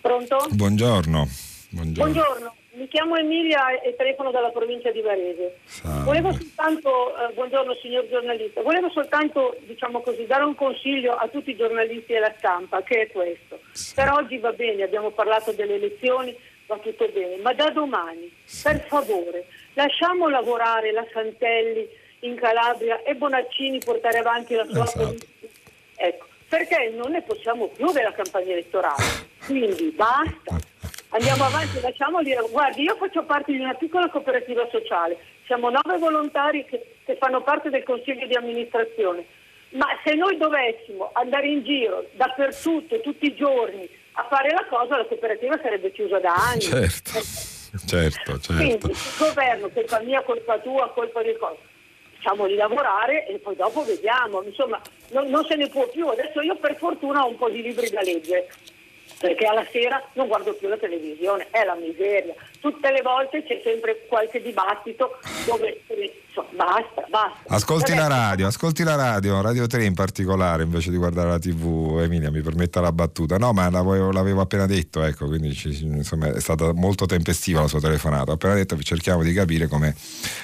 Pronto? Buongiorno. Buongiorno. Buongiorno. Mi chiamo Emilia e telefono dalla provincia di Varese. Volevo soltanto, eh, buongiorno signor giornalista, volevo soltanto diciamo così, dare un consiglio a tutti i giornalisti e alla stampa, che è questo. Sì. Per oggi va bene, abbiamo parlato delle elezioni, va tutto bene, ma da domani, sì. per favore, lasciamo lavorare la Santelli in Calabria e Bonaccini portare avanti la sua esatto. politica. Ecco, perché non ne possiamo più della campagna elettorale. Quindi basta. Andiamo avanti, lasciamoli. Guardi, io faccio parte di una piccola cooperativa sociale. Siamo nove volontari che, che fanno parte del consiglio di amministrazione. Ma se noi dovessimo andare in giro dappertutto, tutti i giorni, a fare la cosa, la cooperativa sarebbe chiusa da anni. Certo, certo, certo. Quindi il governo, colpa mia, colpa tua, colpa di cosa facciamoli lavorare e poi dopo vediamo, insomma non, non, se ne può più. Adesso io per fortuna ho un po' di libri da leggere, perché alla sera non guardo più la televisione, è la miseria. Tutte le volte c'è sempre qualche dibattito dove insomma, basta, basta. Ascolti la radio, ascolti la radio, Radio 3 in particolare, invece di guardare la TV, Emilia mi permetta la battuta. No, ma l'avevo, l'avevo appena detto, ecco, quindi insomma, è stata molto tempestiva la sua telefonata. Ho appena detto che cerchiamo di capire come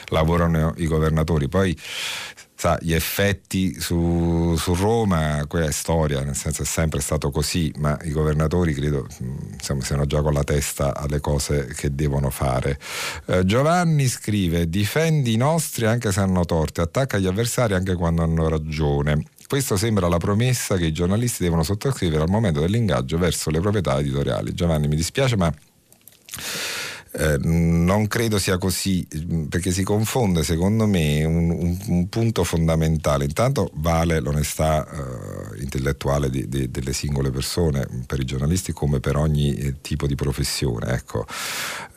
lavorano i governatori. Poi sa, gli effetti su, su, Roma, quella è storia, nel senso è sempre stato così, ma i governatori credo insomma, siano già con la testa alle cose che devono fare. Eh, Giovanni scrive: difendi i nostri anche se hanno torti, attacca gli avversari anche quando hanno ragione. Questo sembra la promessa che i giornalisti devono sottoscrivere al momento dell'ingaggio verso le proprietà editoriali. Giovanni, mi dispiace, ma eh, non credo sia così, perché si confonde secondo me un, un, un punto fondamentale. Intanto vale l'onestà eh, intellettuale di, di, delle singole persone, per i giornalisti come per ogni eh, tipo di professione. Ecco.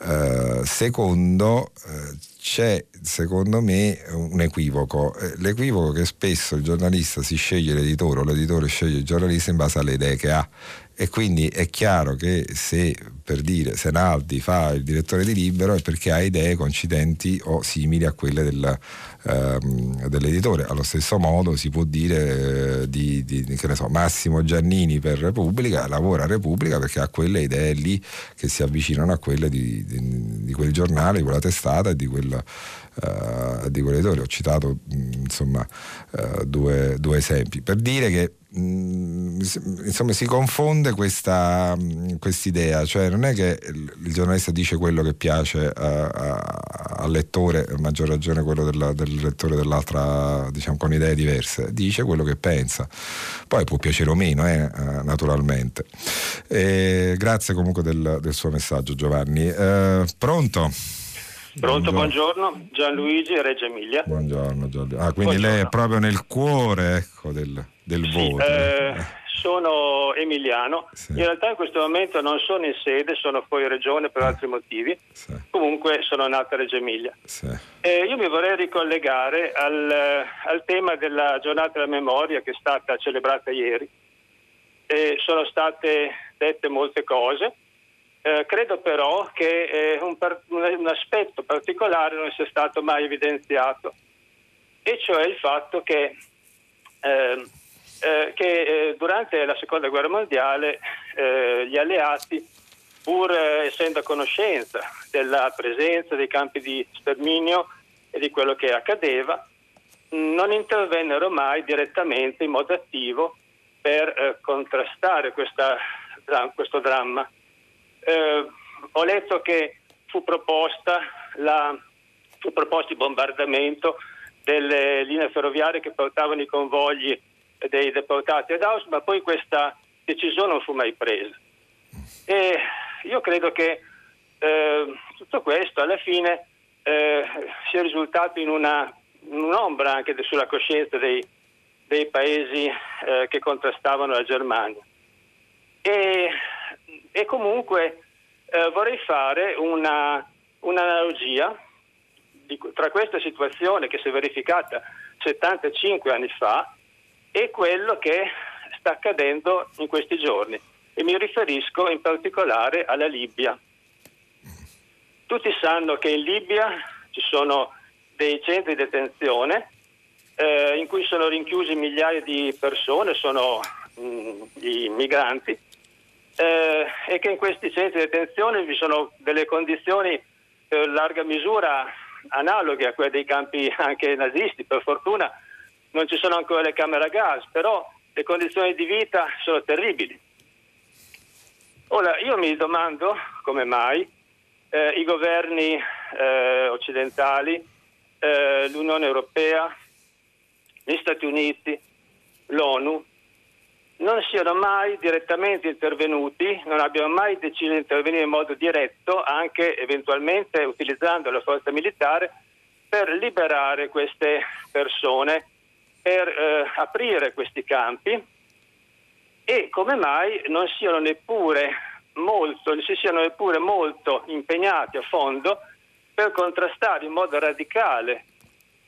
Eh, secondo, eh, c'è secondo me un equivoco. L'equivoco è che spesso il giornalista si sceglie l'editore o l'editore sceglie il giornalista in base alle idee che ha e quindi è chiaro che se per dire Senaldi fa il direttore di Libero è perché ha idee coincidenti o simili a quelle del, ehm, dell'editore. Allo stesso modo si può dire eh, di, di so, Massimo Giannini per Repubblica, lavora a Repubblica perché ha quelle idee lì che si avvicinano a quelle di, di, di quel giornale, di quella testata e di quel, uh, di quell'editore. Ho citato insomma uh, due, due esempi per dire che Mm, insomma si confonde questa idea, cioè non è che il giornalista dice quello che piace al lettore, a maggior ragione quello della, del lettore dell'altra, diciamo con idee diverse, dice quello che pensa. Poi può piacere o meno, eh, eh naturalmente. E grazie comunque del, del, suo messaggio Giovanni. Eh, pronto? Pronto, buongiorno. Gianluigi Reggio Emilia. Buongiorno Gianluigi. Ah, quindi buongiorno. lei è proprio nel cuore ecco, del, del sì, voto. Eh, sono emiliano, sì. in realtà in questo momento non sono in sede, sono fuori regione per altri motivi, sì. comunque sono nato a Reggio Emilia. Eh, io mi vorrei ricollegare al, al, tema della giornata della memoria che è stata celebrata ieri. Eh, sono state dette molte cose, eh, credo però che eh, un, per, un, aspetto particolare non sia stato mai evidenziato, e cioè il fatto che eh, eh, che eh, durante la seconda guerra mondiale eh, gli alleati, pur eh, essendo a conoscenza della presenza dei campi di sterminio e di quello che accadeva, non intervennero mai direttamente in modo attivo per contrastare questa, questo dramma. Eh, ho letto che fu, la, fu proposto il bombardamento delle linee ferroviarie che portavano i convogli dei deportati ad Auschwitz, ma poi questa decisione non fu mai presa. E io credo che eh, tutto questo alla fine eh, sia risultato in, una, in, un'ombra anche sulla coscienza dei, dei paesi eh, che contrastavano la Germania. E, e comunque eh, vorrei fare una, un'analogia di, tra questa situazione che si è verificata 75 anni fa e quello che sta accadendo in questi giorni e mi riferisco in particolare alla Libia. Tutti sanno che in Libia ci sono dei centri di detenzione eh, in cui sono rinchiusi migliaia di persone, sono mh, mm, i migranti, eh, e che in questi centri di detenzione vi sono delle condizioni per larga misura analoghe a quelle dei campi anche nazisti, per fortuna non ci sono ancora le camere a gas, però le condizioni di vita sono terribili. Ora, io mi domando come mai eh, i governi eh, occidentali, eh, l'Unione Europea, gli Stati Uniti, l'ONU, non siano mai direttamente intervenuti, non abbiano mai deciso di intervenire in modo diretto, anche eventualmente utilizzando la forza militare, per liberare queste persone, per eh, aprire questi campi. E come mai non siano neppure molto, si siano neppure molto impegnati a fondo per contrastare in modo radicale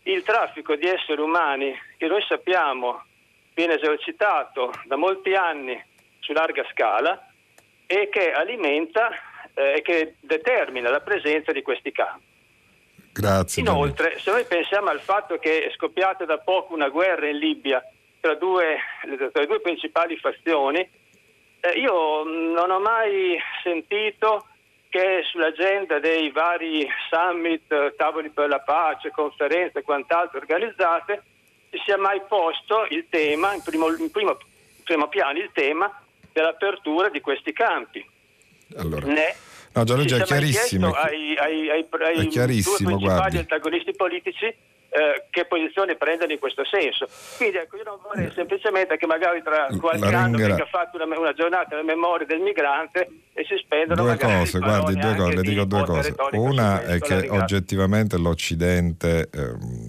il traffico di esseri umani che noi sappiamo viene esercitato da molti anni su larga scala e che alimenta eh, e che determina la presenza di questi campi. Grazie. Inoltre, se noi pensiamo al fatto che è scoppiata da poco una guerra in Libia tra, due, tra le due principali fazioni, eh, io non ho mai sentito che sull'agenda dei vari summit, tavoli per la pace, conferenze e quant'altro organizzate si sia mai posto il tema, in primo, in primo, in primo piano, il tema dell'apertura di questi campi. Allora. Ne, no, Gianluigi è chiarissimo. Ai, ai, ai, ai è chiarissimo, due principali guardi. antagonisti politici eh, che posizione prendono in questo senso. Quindi ecco, io non vorrei semplicemente che magari tra qualche anno venga fatta una, una, giornata alla memoria del migrante e si spendono due cose, guardi, due cose, le dico due cose. Una è che oggettivamente l'Occidente ehm,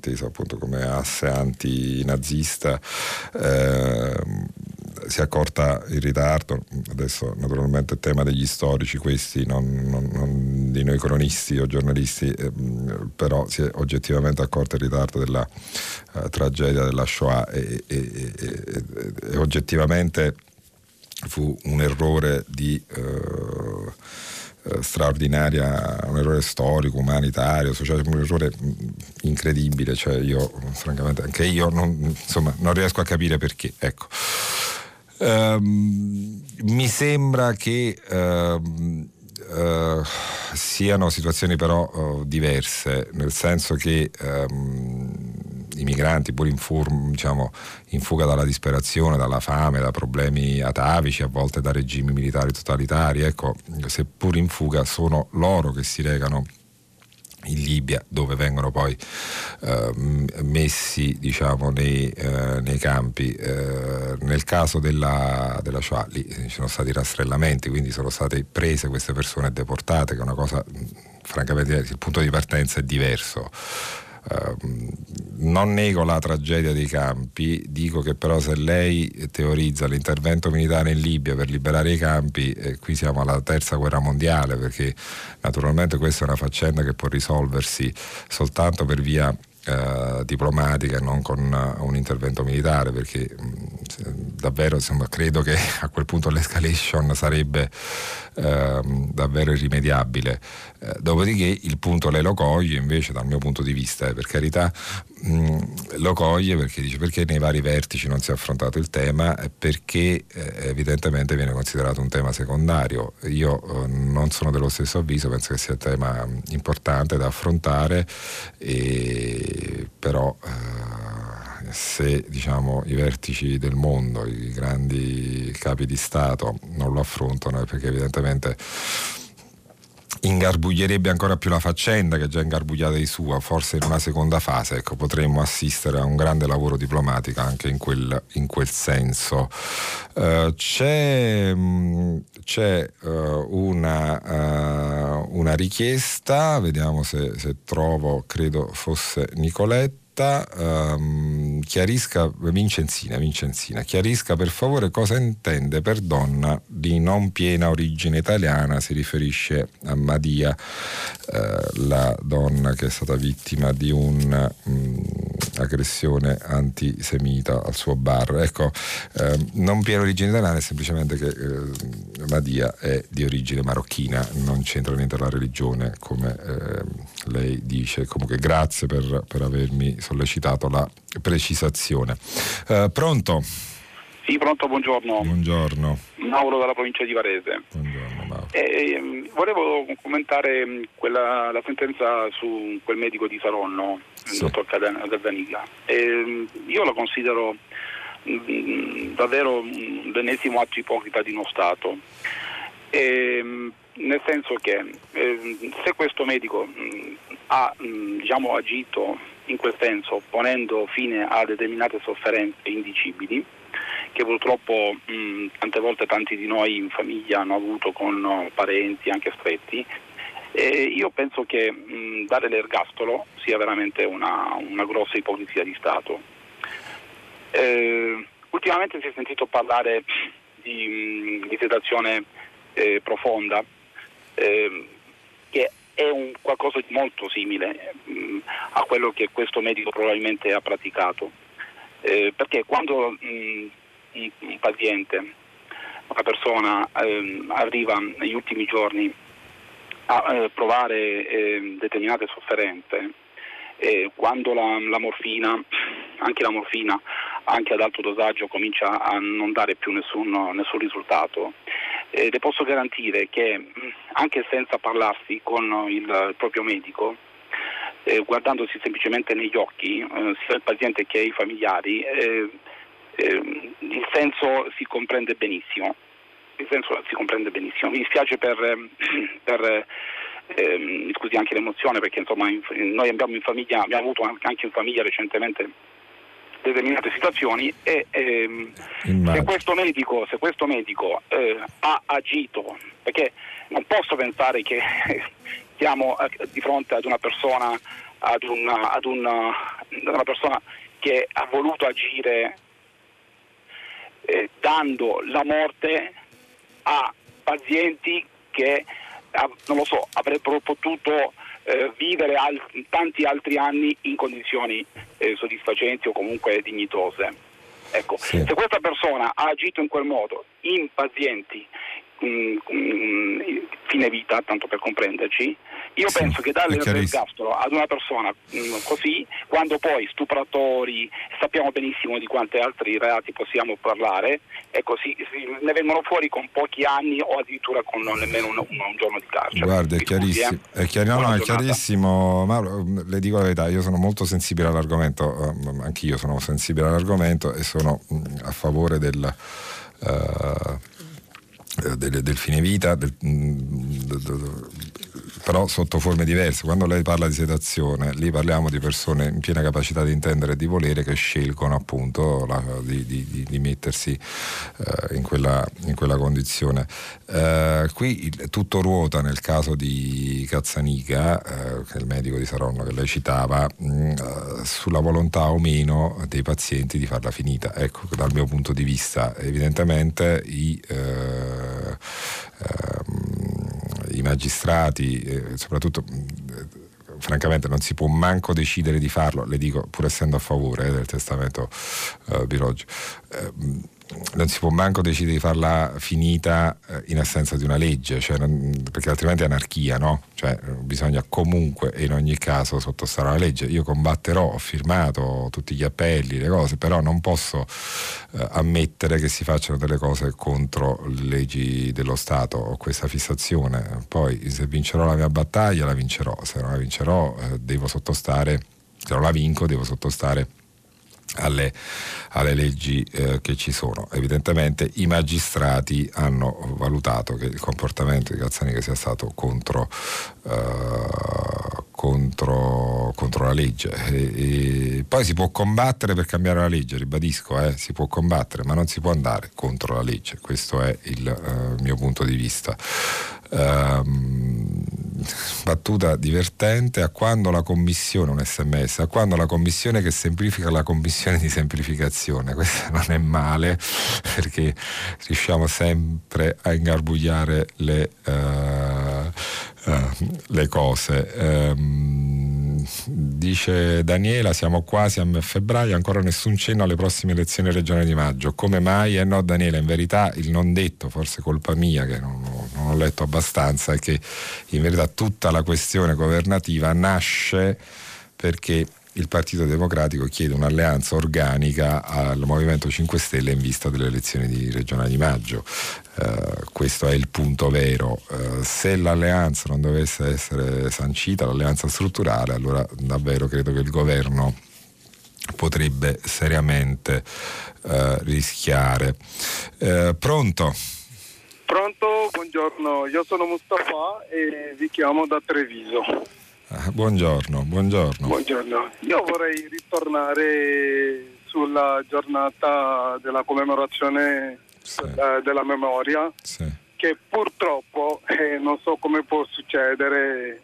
inteso appunto come asse antinazista, eh, si è accorta in ritardo, adesso naturalmente il tema degli storici questi, non, non, non di noi cronisti o giornalisti, eh, però si è oggettivamente accorta in ritardo della eh, tragedia della Shoah e, e, e, e, oggettivamente fu un errore di... Eh, straordinaria, un errore storico, umanitario, sociale, un errore mm, incredibile, cioè io francamente anche io non, insomma, non riesco a capire perché. Ecco. Um, mi sembra che uh, uh, siano situazioni però uh, diverse, nel senso che um, i migranti, pur in, fur, diciamo, in fuga dalla disperazione, dalla fame, da problemi atavici, a volte da regimi militari totalitari, ecco, seppur in fuga sono loro che si recano in Libia dove vengono poi eh, messi diciamo, nei, eh, nei campi. Eh, nel caso della, della Shoah lì ci sono stati rastrellamenti, quindi sono state prese queste persone deportate, che è una cosa francamente il punto di partenza è diverso. Ehm, non nego la tragedia dei campi, dico che però se lei teorizza l'intervento militare in Libia per liberare i campi, eh, qui siamo alla terza guerra mondiale, perché naturalmente questa è una faccenda che può risolversi soltanto per via eh, diplomatica e non con uh, un intervento militare perché mh, davvero insomma, credo che a quel punto l'escalation sarebbe eh, davvero irrimediabile eh, dopodiché il punto lei lo coglie invece dal mio punto di vista eh, per carità. Mh, mm, lo coglie perché dice perché nei vari vertici non si è affrontato il tema? Perché eh, evidentemente viene considerato un tema secondario. Io non sono dello stesso avviso penso che sia un tema importante da affrontare. E però eh, se diciamo, i vertici del mondo, i grandi capi di Stato non lo affrontano è perché evidentemente ingarbuglierebbe ancora più la faccenda che è già ingarbugliata di sua, forse in una seconda fase ecco, potremmo assistere a un grande lavoro diplomatico anche in quel, in quel senso. Uh, c'è, mm, c'è uh, una, uh, una, richiesta, vediamo se, se trovo, credo fosse Nicoletta Marta um, chiarisca, Vincenzina, Vincenzina, chiarisca per favore cosa intende per donna di non piena origine italiana, si riferisce a Madia, eh, la donna che è stata vittima di un'aggressione mm, antisemita al suo bar. Ecco, eh, non piena origine italiana è semplicemente che eh, Madia è di origine marocchina, non c'entra niente la religione come ehm, lei dice. Comunque grazie per, per avermi sollecitato la precisazione. Eh, pronto? Sì, pronto, buongiorno. Buongiorno. Mauro dalla provincia di Varese. Buongiorno Mauro. Eh, volevo commentare mm, quella, la sentenza su quel medico di Saronno, sì. il dottor Cadaniga. Eh, io la considero mh, mm, davvero l'ennesimo atto ipocrita di uno Stato. Eh, nel senso che eh, se questo medico ha diciamo, agito in quel senso ponendo fine a determinate sofferenze indicibili, che purtroppo mh, tante volte tanti di noi in famiglia hanno avuto con parenti anche stretti. E io penso che mh, dare l'ergastolo sia veramente una, una grossa ipocrisia di Stato. Eh, ultimamente si è sentito parlare di, di sedazione eh, profonda, eh, è un, qualcosa di molto simile mh, a quello che questo medico probabilmente ha praticato. Eh, perché quando mh, un, un, paziente, una persona ehm, arriva negli ultimi giorni a eh, provare ehm, determinate sofferenze, quando la, la morfina, anche la morfina anche ad alto dosaggio comincia a non dare più nessun, nessun risultato. Eh, le posso garantire che anche senza parlarsi con il proprio medico, eh, guardandosi semplicemente negli occhi, eh, sia il paziente che i familiari, eh, eh, il senso si comprende benissimo. Il senso si comprende benissimo. Mi dispiace per, per eh, scusi anche l'emozione perché insomma in, noi abbiamo in famiglia, abbiamo avuto anche in famiglia recentemente determinate situazioni e ehm, se questo medico, se questo medico eh, ha agito, perché non posso pensare che siamo eh, di fronte ad una persona, ad una, ad una, ad una persona che ha voluto agire eh, dando la morte a pazienti che non lo so, avrebbero potuto eh, vivere al- tanti altri anni in condizioni eh, soddisfacenti o comunque dignitose. Ecco, sì. se questa persona ha agito in quel modo in pazienti mh, mh, fine vita, tanto per comprenderci, io sì, penso che dare l'ergastolo ad una persona mh, così, quando poi stupratori, sappiamo benissimo di quanti altri reati possiamo parlare, ecco, si, si, ne vengono fuori con pochi anni o addirittura con nemmeno un, un, giorno di carcere. Guarda, è chiarissimo, eh? è, chiar- no, no, è chiarissimo, Mauro, le dico la verità, io sono molto sensibile all'argomento, eh, anch'io sono sensibile all'argomento e sono mh, a favore del... Uh, del, del, fine vita, del, del, però sotto forme diverse. Quando lei parla di sedazione, lì parliamo di persone in piena capacità di intendere e di volere che scelgono appunto la, di, di, di, mettersi uh, in, quella, in, quella, condizione. Uh, qui il, tutto ruota nel caso di Cazzanica, uh, che è il medico di Saronno che lei citava, mh, sulla volontà o meno dei pazienti di farla finita. Ecco, dal mio punto di vista, evidentemente i ehm, i magistrati, eh, soprattutto francamente non si può manco decidere di farlo, le dico pur essendo a favore eh, del testamento eh, Biroggio. Eh, non si può manco decidere di farla finita eh, in assenza di una legge, cioè non, perché altrimenti è anarchia, no? Cioè, bisogna comunque e in ogni caso sottostare alla legge. Io combatterò, ho firmato tutti gli appelli, le cose, però non posso eh, ammettere che si facciano delle cose contro le leggi dello Stato. Ho questa fissazione. Poi se vincerò la mia battaglia la vincerò, se non la vincerò eh, devo sottostare, se non la vinco devo sottostare alle, alle leggi eh, che ci sono. Evidentemente i magistrati hanno valutato che il comportamento di Cazzaniga sia stato contro, eh, contro, contro la legge. E, e poi si può combattere per cambiare la legge, ribadisco, eh, si può combattere, ma non si può andare contro la legge. Questo è il eh, mio punto di vista. Um, battuta divertente a quando la commissione, un sms, a quando la commissione che semplifica la commissione di semplificazione, questo non è male perché riusciamo sempre a ingarbugliare le, uh, uh, le cose. Um, dice Daniela, siamo quasi a febbraio, ancora nessun cenno alle prossime elezioni regionali di maggio. Come mai? Eh no, Daniela, in verità il non detto, forse colpa mia che non, non ho letto abbastanza, è che in verità tutta la questione governativa nasce perché il Partito Democratico chiede un'alleanza organica al Movimento 5 Stelle in vista delle elezioni di regionali di maggio. Uh, questo è il punto vero. Uh, se l'alleanza non dovesse essere sancita, l'alleanza strutturale, allora davvero credo che il governo potrebbe seriamente uh, rischiare. pronto? Pronto, buongiorno, io sono Mustafa e vi chiamo da Treviso. Ah, buongiorno, buongiorno. Buongiorno. Io vorrei ritornare sulla giornata della commemorazione sì. eh, della memoria, sì. che purtroppo eh, non so come può succedere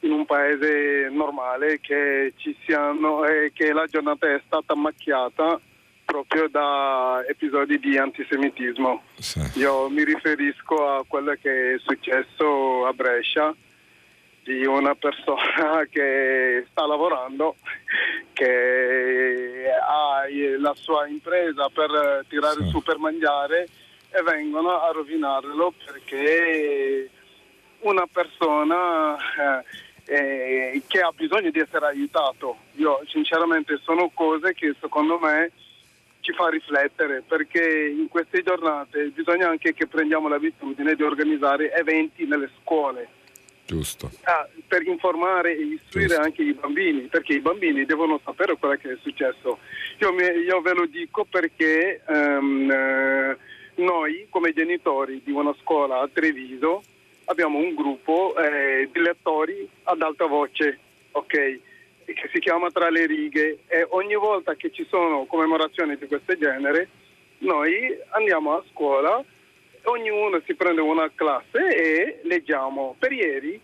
in un paese normale che ci siano e che la giornata è stata macchiata proprio da episodi di antisemitismo. Sì. Io mi riferisco a quello che è successo a Brescia di una persona che sta lavorando, che ha la sua impresa per tirare sì. su per mangiare e vengono a rovinarlo perché una persona eh, eh, che ha bisogno di essere aiutato. Io sinceramente sono cose che secondo me ci fa riflettere perché in queste giornate bisogna anche che prendiamo l'abitudine di organizzare eventi nelle scuole. Giusto. Ah, per informare e istruire Giusto. anche i bambini, perché i bambini devono sapere quello che è successo. Io, mi, io ve lo dico perché um, eh, noi come genitori di una scuola a Treviso abbiamo un gruppo eh, di lettori ad alta voce, ok? che si chiama Tra le righe e ogni volta che ci sono commemorazioni di questo genere noi andiamo a scuola, ognuno si prende una classe e leggiamo. Per ieri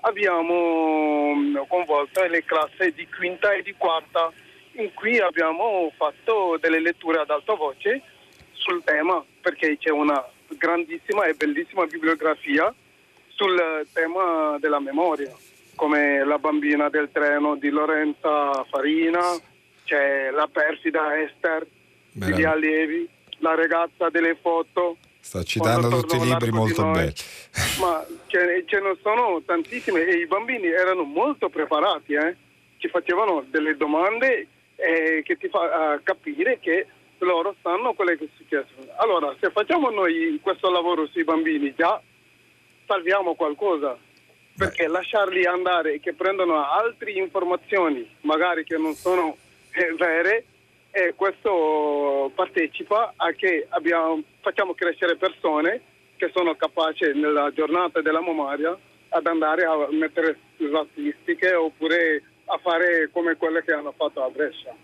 abbiamo mm, coinvolto le classi di quinta e di quarta in cui abbiamo fatto delle letture ad alta voce sul tema perché c'è una grandissima e bellissima bibliografia sul tema della memoria come La bambina del treno di Lorenza Farina, c'è La perfida Esther di Via Allievi, La ragazza delle foto. Sta citando tutti i libri molto belli. Ma ce, ce, ne sono tantissime e i bambini erano molto preparati, eh? ci facevano delle domande eh, che ti fa uh, capire che loro sanno quello che è successo. Allora, se facciamo noi questo lavoro sui bambini, già salviamo qualcosa perché lasciarli andare che prendono altre informazioni magari che non sono eh, vere e questo partecipa a che abbiamo, facciamo crescere persone che sono capaci nella giornata della memoria ad andare a mettere statistiche oppure a fare come quelle che hanno fatto a Brescia.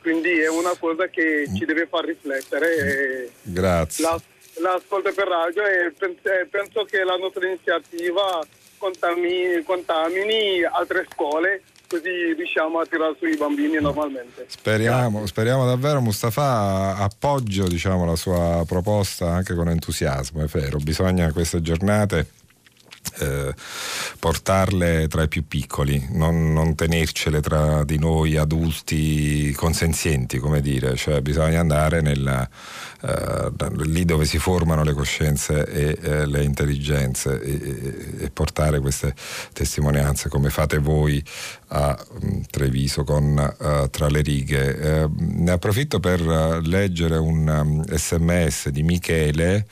Quindi è una cosa che ci deve far riflettere. Grazie. La, l'ascolto per radio e penso che la nostra iniziativa contamini, contamini altre scuole così riusciamo a tirare sui bambini normalmente. Speriamo, speriamo davvero Mustafa appoggio diciamo, la sua proposta anche con entusiasmo, è vero, bisogna queste giornate eh, portarle tra i più piccoli, non, non, tenercele tra di noi adulti consenzienti, come dire, cioè bisogna andare nella, eh, lì dove si formano le coscienze e eh, le intelligenze e, e, portare queste testimonianze come fate voi a um, Treviso con uh, Tra le righe. Eh, ne approfitto per uh, leggere un um, sms di Michele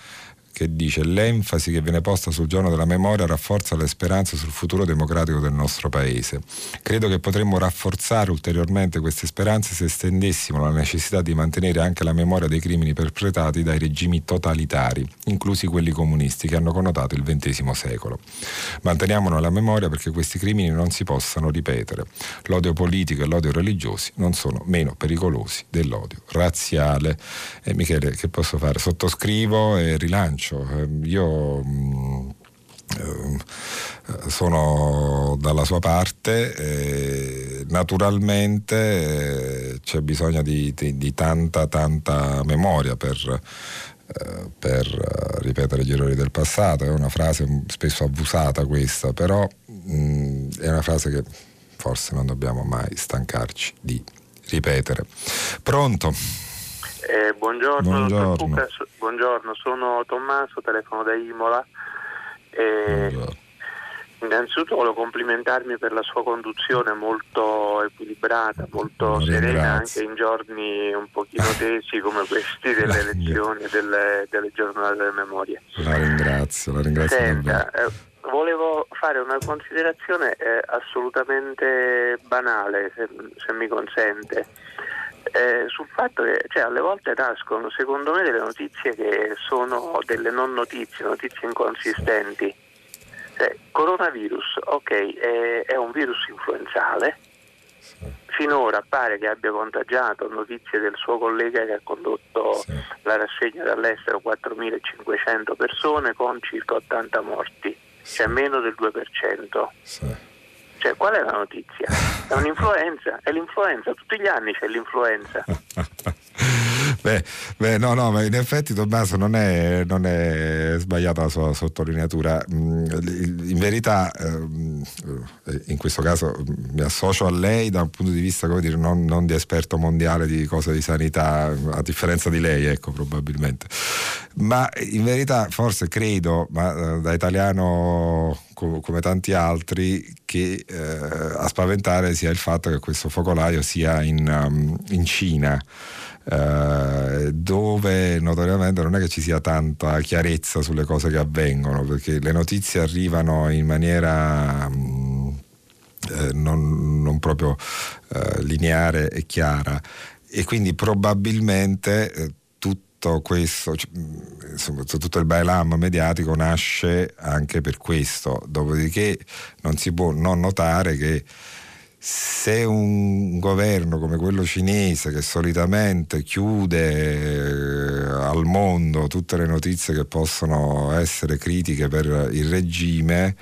che dice l'enfasi che viene posta sul giorno della memoria rafforza le speranze sul futuro democratico del nostro paese. Credo che potremmo rafforzare ulteriormente queste speranze se estendessimo la necessità di mantenere anche la memoria dei crimini perpetrati dai regimi totalitari, inclusi quelli comunisti che hanno connotato il XX secolo. Manteniamone la memoria perché questi crimini non si possano ripetere. L'odio politico e l'odio religiosi non sono meno pericolosi dell'odio razziale. E Michele, che posso fare? Sottoscrivo e rilancio faccio. Ehm, io mm, eh, sono dalla sua parte, eh, naturalmente eh, c'è bisogno di, di, di, tanta tanta memoria per, eh, per ripetere gli errori del passato, è una frase spesso abusata questa, però mm, è una frase che forse non dobbiamo mai stancarci di ripetere. Pronto? Eh, buongiorno, buongiorno. buongiorno. sono Tommaso, telefono da Imola. Eh, innanzitutto volevo complimentarmi per la sua conduzione molto equilibrata, molto serena anche in giorni un pochino tesi come questi delle elezioni e delle, delle, giornate delle memorie. La ringrazio, la ringrazio. Senta, volevo fare una considerazione eh, assolutamente banale, se, se mi consente eh, sul fatto che cioè, alle volte nascono secondo me delle notizie che sono delle non notizie, notizie inconsistenti. Eh, coronavirus, ok, è, è, un virus influenzale, finora pare che abbia contagiato notizie del suo collega che ha condotto sì. la rassegna dall'estero 4.500 persone con circa 80 morti, sì. cioè meno del 2%. Sì. Cioè, qual è la notizia? È un'influenza, è l'influenza, tutti gli anni c'è l'influenza. Beh, beh, no, no, ma in effetti Tommaso non è, non è sbagliata la sua sottolineatura. Mm, in verità, ehm, in questo caso mi associo a lei da un punto di vista, come dire, non, non di esperto mondiale di cose di sanità, a differenza di lei, ecco, probabilmente. Ma in verità, forse credo, ma eh, da italiano come tanti altri, che eh, a spaventare sia il fatto che questo focolaio sia in, um, in Cina. Eh, dove notoriamente non è che ci sia tanta chiarezza sulle cose che avvengono, perché le notizie arrivano in maniera mm, eh, non, non, proprio eh, lineare e chiara. E quindi probabilmente eh, tutto questo, cioè, mm, insomma, tutto il bailam mediatico nasce anche per questo, dopodiché non si può non notare che se un governo come quello cinese che solitamente chiude eh, al mondo tutte le notizie che possono essere critiche per il regime,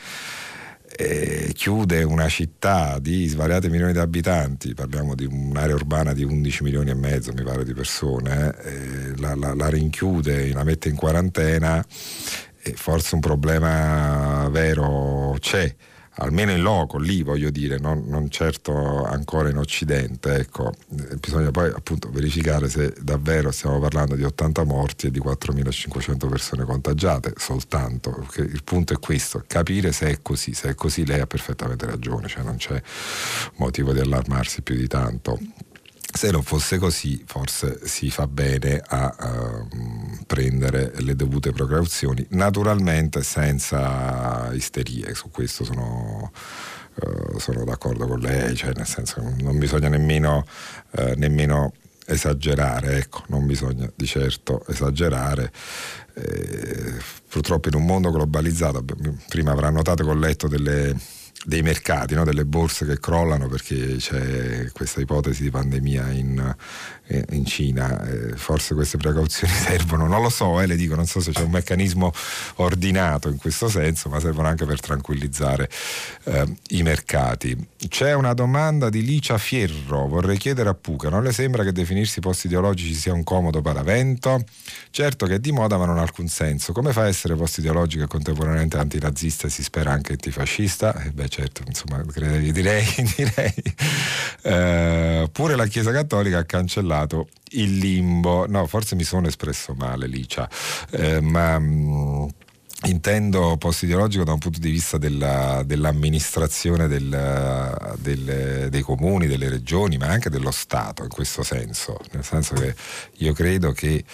eh, chiude una città di svariate milioni di abitanti, parliamo di un'area urbana di 11 milioni e mezzo, mi pare, di persone, eh, la, la, la, rinchiude, la mette in quarantena, e forse un problema vero c'è almeno in loco, lì voglio dire, non, non certo ancora in Occidente. Ecco. Eh, bisogna poi appunto verificare se davvero stiamo parlando di 80 morti e di 4.500 persone contagiate soltanto, perché il punto è questo, capire se è così, se è così lei ha perfettamente ragione, cioè non c'è motivo di allarmarsi più di tanto. Se non fosse così, forse si fa bene a uh, prendere le dovute precauzioni, naturalmente senza isterie, su questo sono, uh, sono d'accordo con lei, cioè nel senso non bisogna nemmeno, uh, nemmeno esagerare, ecco, non bisogna di certo esagerare. Eh, purtroppo in un mondo globalizzato, prima avrà notato che ho letto delle dei mercati, no? delle borse che crollano perché c'è questa ipotesi di pandemia in, eh, in Cina. Eh, forse queste precauzioni servono, non lo so, eh, le dico, non so se c'è un meccanismo ordinato in questo senso, ma servono anche per tranquillizzare eh, i mercati. C'è una domanda di Licia Fierro, vorrei chiedere a Puca, non le sembra che definirsi post ideologici sia un comodo paravento? Certo che è di moda ma non ha alcun senso. Come fa a essere post ideologico e contemporaneamente antinazista e si spera anche antifascista? Eh beh certo, insomma, direi, direi. Eh, pure la Chiesa Cattolica ha cancellato il limbo. No, forse mi sono espresso male, Licia, eh, ma... Mh, mm, intendo post-ideologico da un punto di vista della, dell'amministrazione del, del, dei comuni, delle regioni, ma anche dello Stato in questo senso, nel senso che io credo che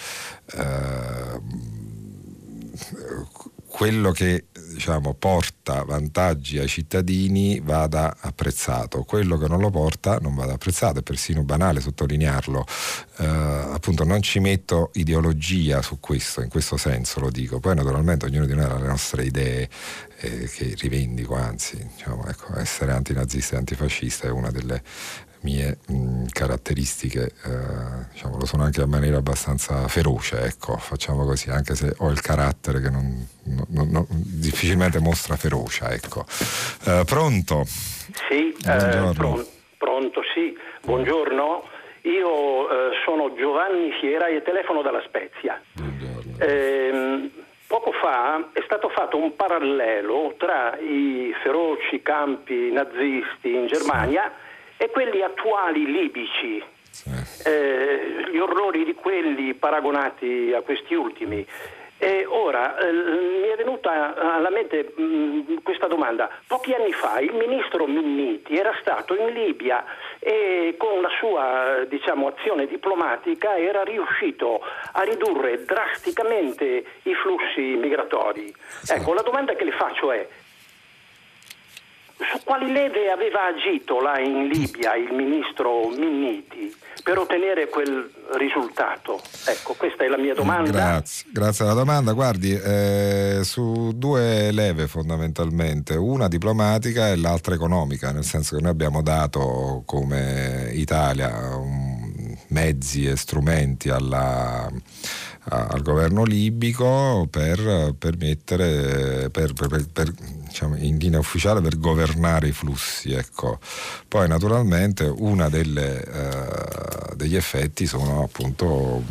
eh, quello che diciamo, porta vantaggi ai cittadini vada apprezzato, quello che non lo porta non vada apprezzato, è persino banale sottolinearlo. Eh, appunto non ci metto ideologia su questo, in questo senso lo dico, poi naturalmente ognuno di noi ha le nostre idee eh, che rivendico, anzi diciamo, ecco, essere antinazista e antifascista è una delle mie mh, caratteristiche, eh, diciamo, lo sono anche in maniera abbastanza feroce, ecco, facciamo così, anche se ho il carattere che non, non, non, difficilmente mostra ferocia, ecco. Eh, pronto? Sì, eh, pron- pronto, sì, buongiorno. Io eh, sono Giovanni Fiera e telefono dalla Spezia. Ehm, poco fa è stato fatto un parallelo tra i feroci campi nazisti in Germania sì e quelli attuali libici, eh, gli orrori di quelli paragonati a questi ultimi. E ora eh, mi è venuta alla mente mh, mm, questa domanda. Pochi anni fa il ministro Minniti era stato in Libia e con la sua diciamo, azione diplomatica era riuscito a ridurre drasticamente i flussi migratori. Ecco, la domanda che le faccio è su quali leve aveva agito là in Libia il ministro Minniti per ottenere quel risultato? Ecco, questa è la mia domanda. Grazie, grazie alla domanda. Guardi, eh, su due leve fondamentalmente, una diplomatica e l'altra economica, nel senso che noi abbiamo dato come Italia um, mezzi e strumenti alla al governo libico per permettere, per, per, per, diciamo, in linea ufficiale, per governare i flussi. Ecco. Poi naturalmente uno uh, degli effetti sono appunto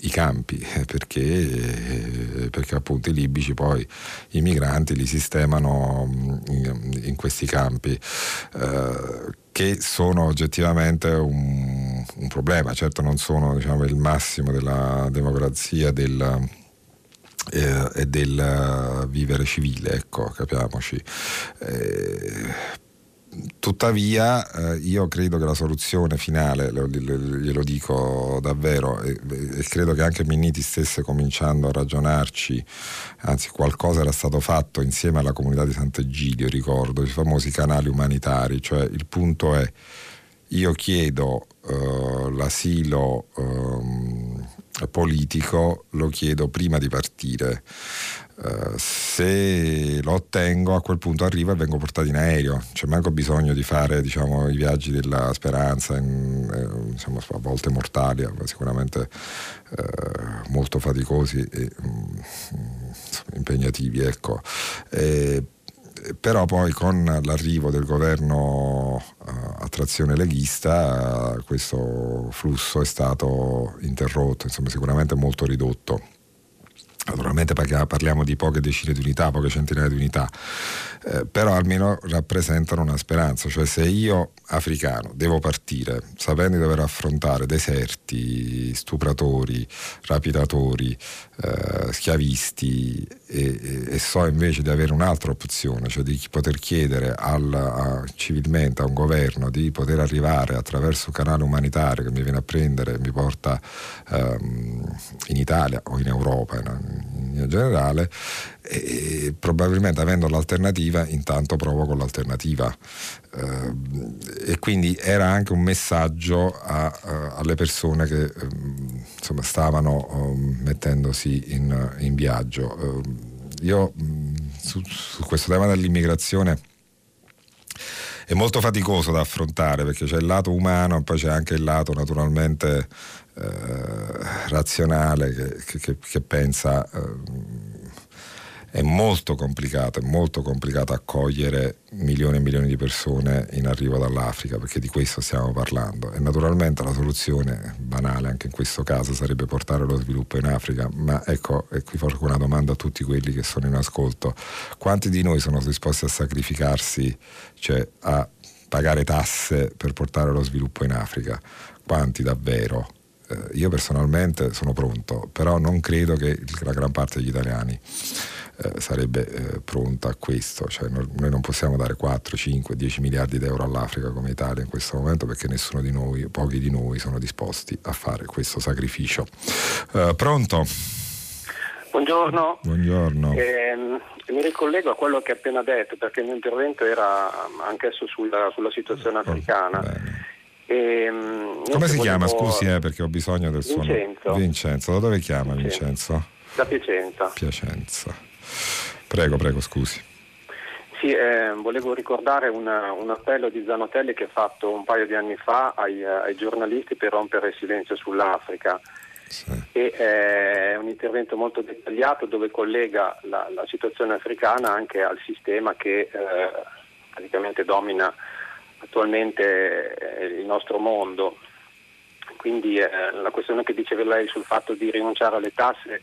i campi, perché, perché, appunto i libici poi i migranti li sistemano in, in questi campi. Uh, che sono oggettivamente un, un problema, certo non sono diciamo, il massimo della democrazia del, eh, e del vivere civile, ecco, capiamoci. Eh, tuttavia eh, io credo che la soluzione finale, glielo dico davvero, e, e, credo che anche Minniti stesse cominciando a ragionarci, anzi qualcosa era stato fatto insieme alla comunità di Sant'Egidio, ricordo, i famosi canali umanitari, cioè il punto è io chiedo l'asilo um, politico, lo chiedo prima di partire. Uh, se lo ottengo a quel punto arrivo e vengo portato in aereo c'è manco bisogno di fare diciamo, i viaggi della speranza in, eh, diciamo, a volte mortali sicuramente eh, molto faticosi e mm, impegnativi ecco. E, però poi con l'arrivo del governo uh, a trazione leghista questo flusso è stato interrotto, insomma sicuramente molto ridotto. Naturalmente parliamo di poche decine di unità, poche centinaia di unità, eh, però almeno rappresentano una speranza, cioè se io africano devo partire sapendo di dover affrontare deserti, stupratori, rapidatori, eh, schiavisti e, e, so invece di avere un'altra opzione, cioè di poter chiedere al, a, civilmente a un governo di poter arrivare attraverso un canale umanitario che mi viene a prendere e mi porta ehm, in Italia o in Europa in, in generale, e probabilmente avendo l'alternativa intanto provo con l'alternativa. Eh, e quindi era anche un messaggio a, a, alle persone che eh, insomma, stavano eh, mettendosi in, in viaggio. Io mm, su, su questo tema dell'immigrazione è molto faticoso da affrontare perché c'è il lato umano e poi c'è anche il lato naturalmente eh, razionale che, che, che pensa eh, è molto complicato, è molto complicato accogliere milioni e milioni di persone in arrivo dall'Africa, perché di questo stiamo parlando. E naturalmente la soluzione, banale anche in questo caso, sarebbe portare lo sviluppo in Africa, ma ecco, e qui faccio una domanda a tutti quelli che sono in ascolto, quanti di noi sono disposti a sacrificarsi, cioè a pagare tasse per portare lo sviluppo in Africa? Quanti davvero? Eh, io personalmente sono pronto, però non credo che la gran parte degli italiani eh, sarebbe eh, pronta a questo. Cioè, noi, noi, non possiamo dare 4, 5, 10 miliardi di euro all'Africa come Italia in questo momento perché nessuno di noi, pochi di noi sono disposti a fare questo sacrificio. Eh, pronto? Buongiorno. Buongiorno. Eh, mi ricollego a quello che ha appena detto perché il mio intervento era anch'esso sulla, sulla situazione oh, africana. E, ehm, Come si chiama? Scusi, eh, perché ho bisogno del suo nome. Vincenzo. Da dove chiama Vincenzo? Vincenzo? Da Piacenza. Piacenza. Prego, prego, scusi. Sì, eh, volevo ricordare una, un appello di Zanotelli che ha fatto un paio di anni fa ai, ai giornalisti per rompere il silenzio sull'Africa. Sì. E, eh, è un intervento molto dettagliato dove collega la, la situazione africana anche al sistema che eh, praticamente domina attualmente eh, il nostro mondo. Quindi eh, la questione che diceva lei sul fatto di rinunciare alle tasse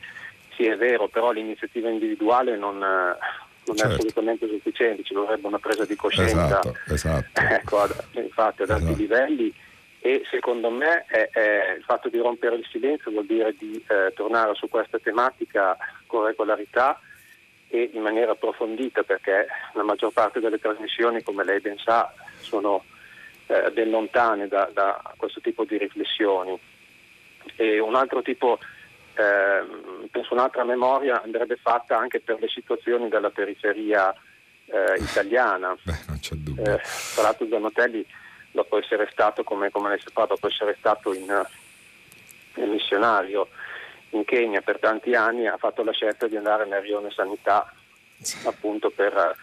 sì è vero, però l'iniziativa individuale non, non certo. è assolutamente sufficiente, ci vorrebbe una presa di coscienza esatto, esatto. Ecco, ad, infatti ad esatto. alti livelli e secondo me è, è il fatto di rompere il silenzio vuol dire di eh, tornare su questa tematica con regolarità e in maniera approfondita perché la maggior parte delle trasmissioni, come lei ben sa, sono eh, ben lontane da, da, questo tipo di riflessioni. E un altro tipo eh, penso un'altra memoria andrebbe fatta anche per le situazioni della periferia eh, italiana. Beh, non c'è dubbio. Eh, tra l'altro Zanotelli, dopo essere stato, come, come lei sa, dopo essere stato in, in missionario in Kenya per tanti anni, ha fatto la scelta di andare nel Rione Sanità appunto per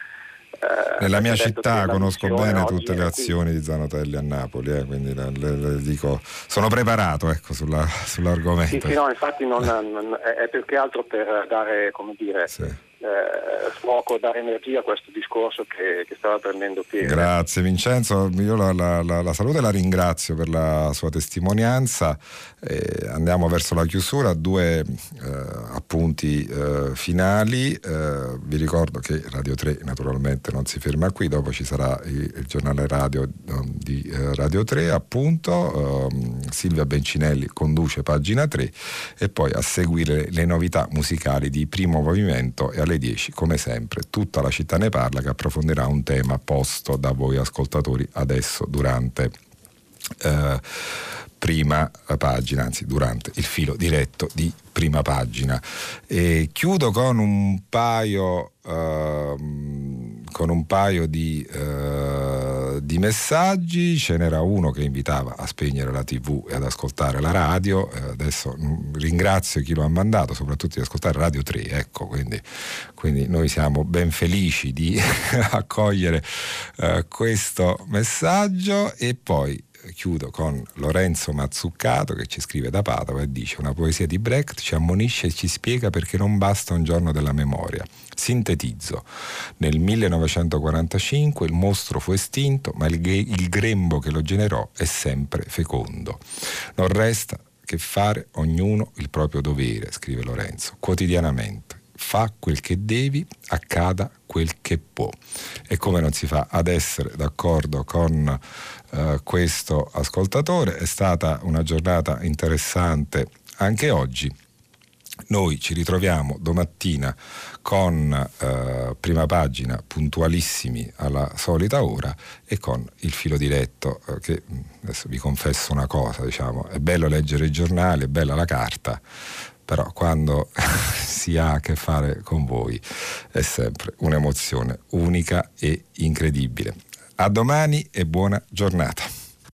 Nella mia città conosco bene tutte le azioni qui. di Zanotelli a Napoli, eh, quindi le, le, le dico, sono preparato ecco, sulla, sull'argomento. Sì, sì, no, infatti non, non, è più che altro per dare, come dire, sì eh, fuoco, dare energia a questo discorso che, che stava prendendo piede. Grazie Vincenzo, io la, la, la, la, saluto e la ringrazio per la sua testimonianza. Eh, andiamo verso la chiusura, due eh, appunti eh, finali. Eh, vi ricordo che Radio 3 naturalmente non si ferma qui, dopo ci sarà il, il giornale radio um, di eh, Radio 3 appunto. Um, Silvia Bencinelli conduce pagina 3 e poi a seguire le novità musicali di primo movimento e alle 10, come sempre, tutta la città ne parla che approfondirà un tema posto da voi ascoltatori adesso durante eh, prima pagina, anzi durante il filo diretto di prima pagina. E chiudo con un paio, uh, con un paio di, uh, di, messaggi. Ce n'era uno che invitava a spegnere la tv e ad ascoltare la radio. Uh, adesso mm, ringrazio chi lo ha mandato, soprattutto di ascoltare Radio 3. Ecco, quindi, quindi noi siamo ben felici di accogliere eh, questo messaggio e poi chiudo con Lorenzo Mazzuccato che ci scrive da Padova e dice una poesia di Brecht ci ammonisce e ci spiega perché non basta un giorno della memoria. Sintetizzo, nel 1945 il mostro fu estinto ma il, il grembo che lo generò è sempre fecondo. Non resta che fare ognuno il proprio dovere, scrive Lorenzo, quotidianamente fa quel che devi, accada quel che può. E come non si fa ad essere d'accordo con uh, questo ascoltatore, è stata una giornata interessante anche oggi. Noi ci ritroviamo domattina con eh, prima pagina puntualissimi alla solita ora e con il filo diretto eh, che adesso vi confesso una cosa, diciamo, è bello leggere i giornali, è bella la carta, però quando si ha a che fare con voi è sempre un'emozione unica e incredibile. A domani e buona giornata.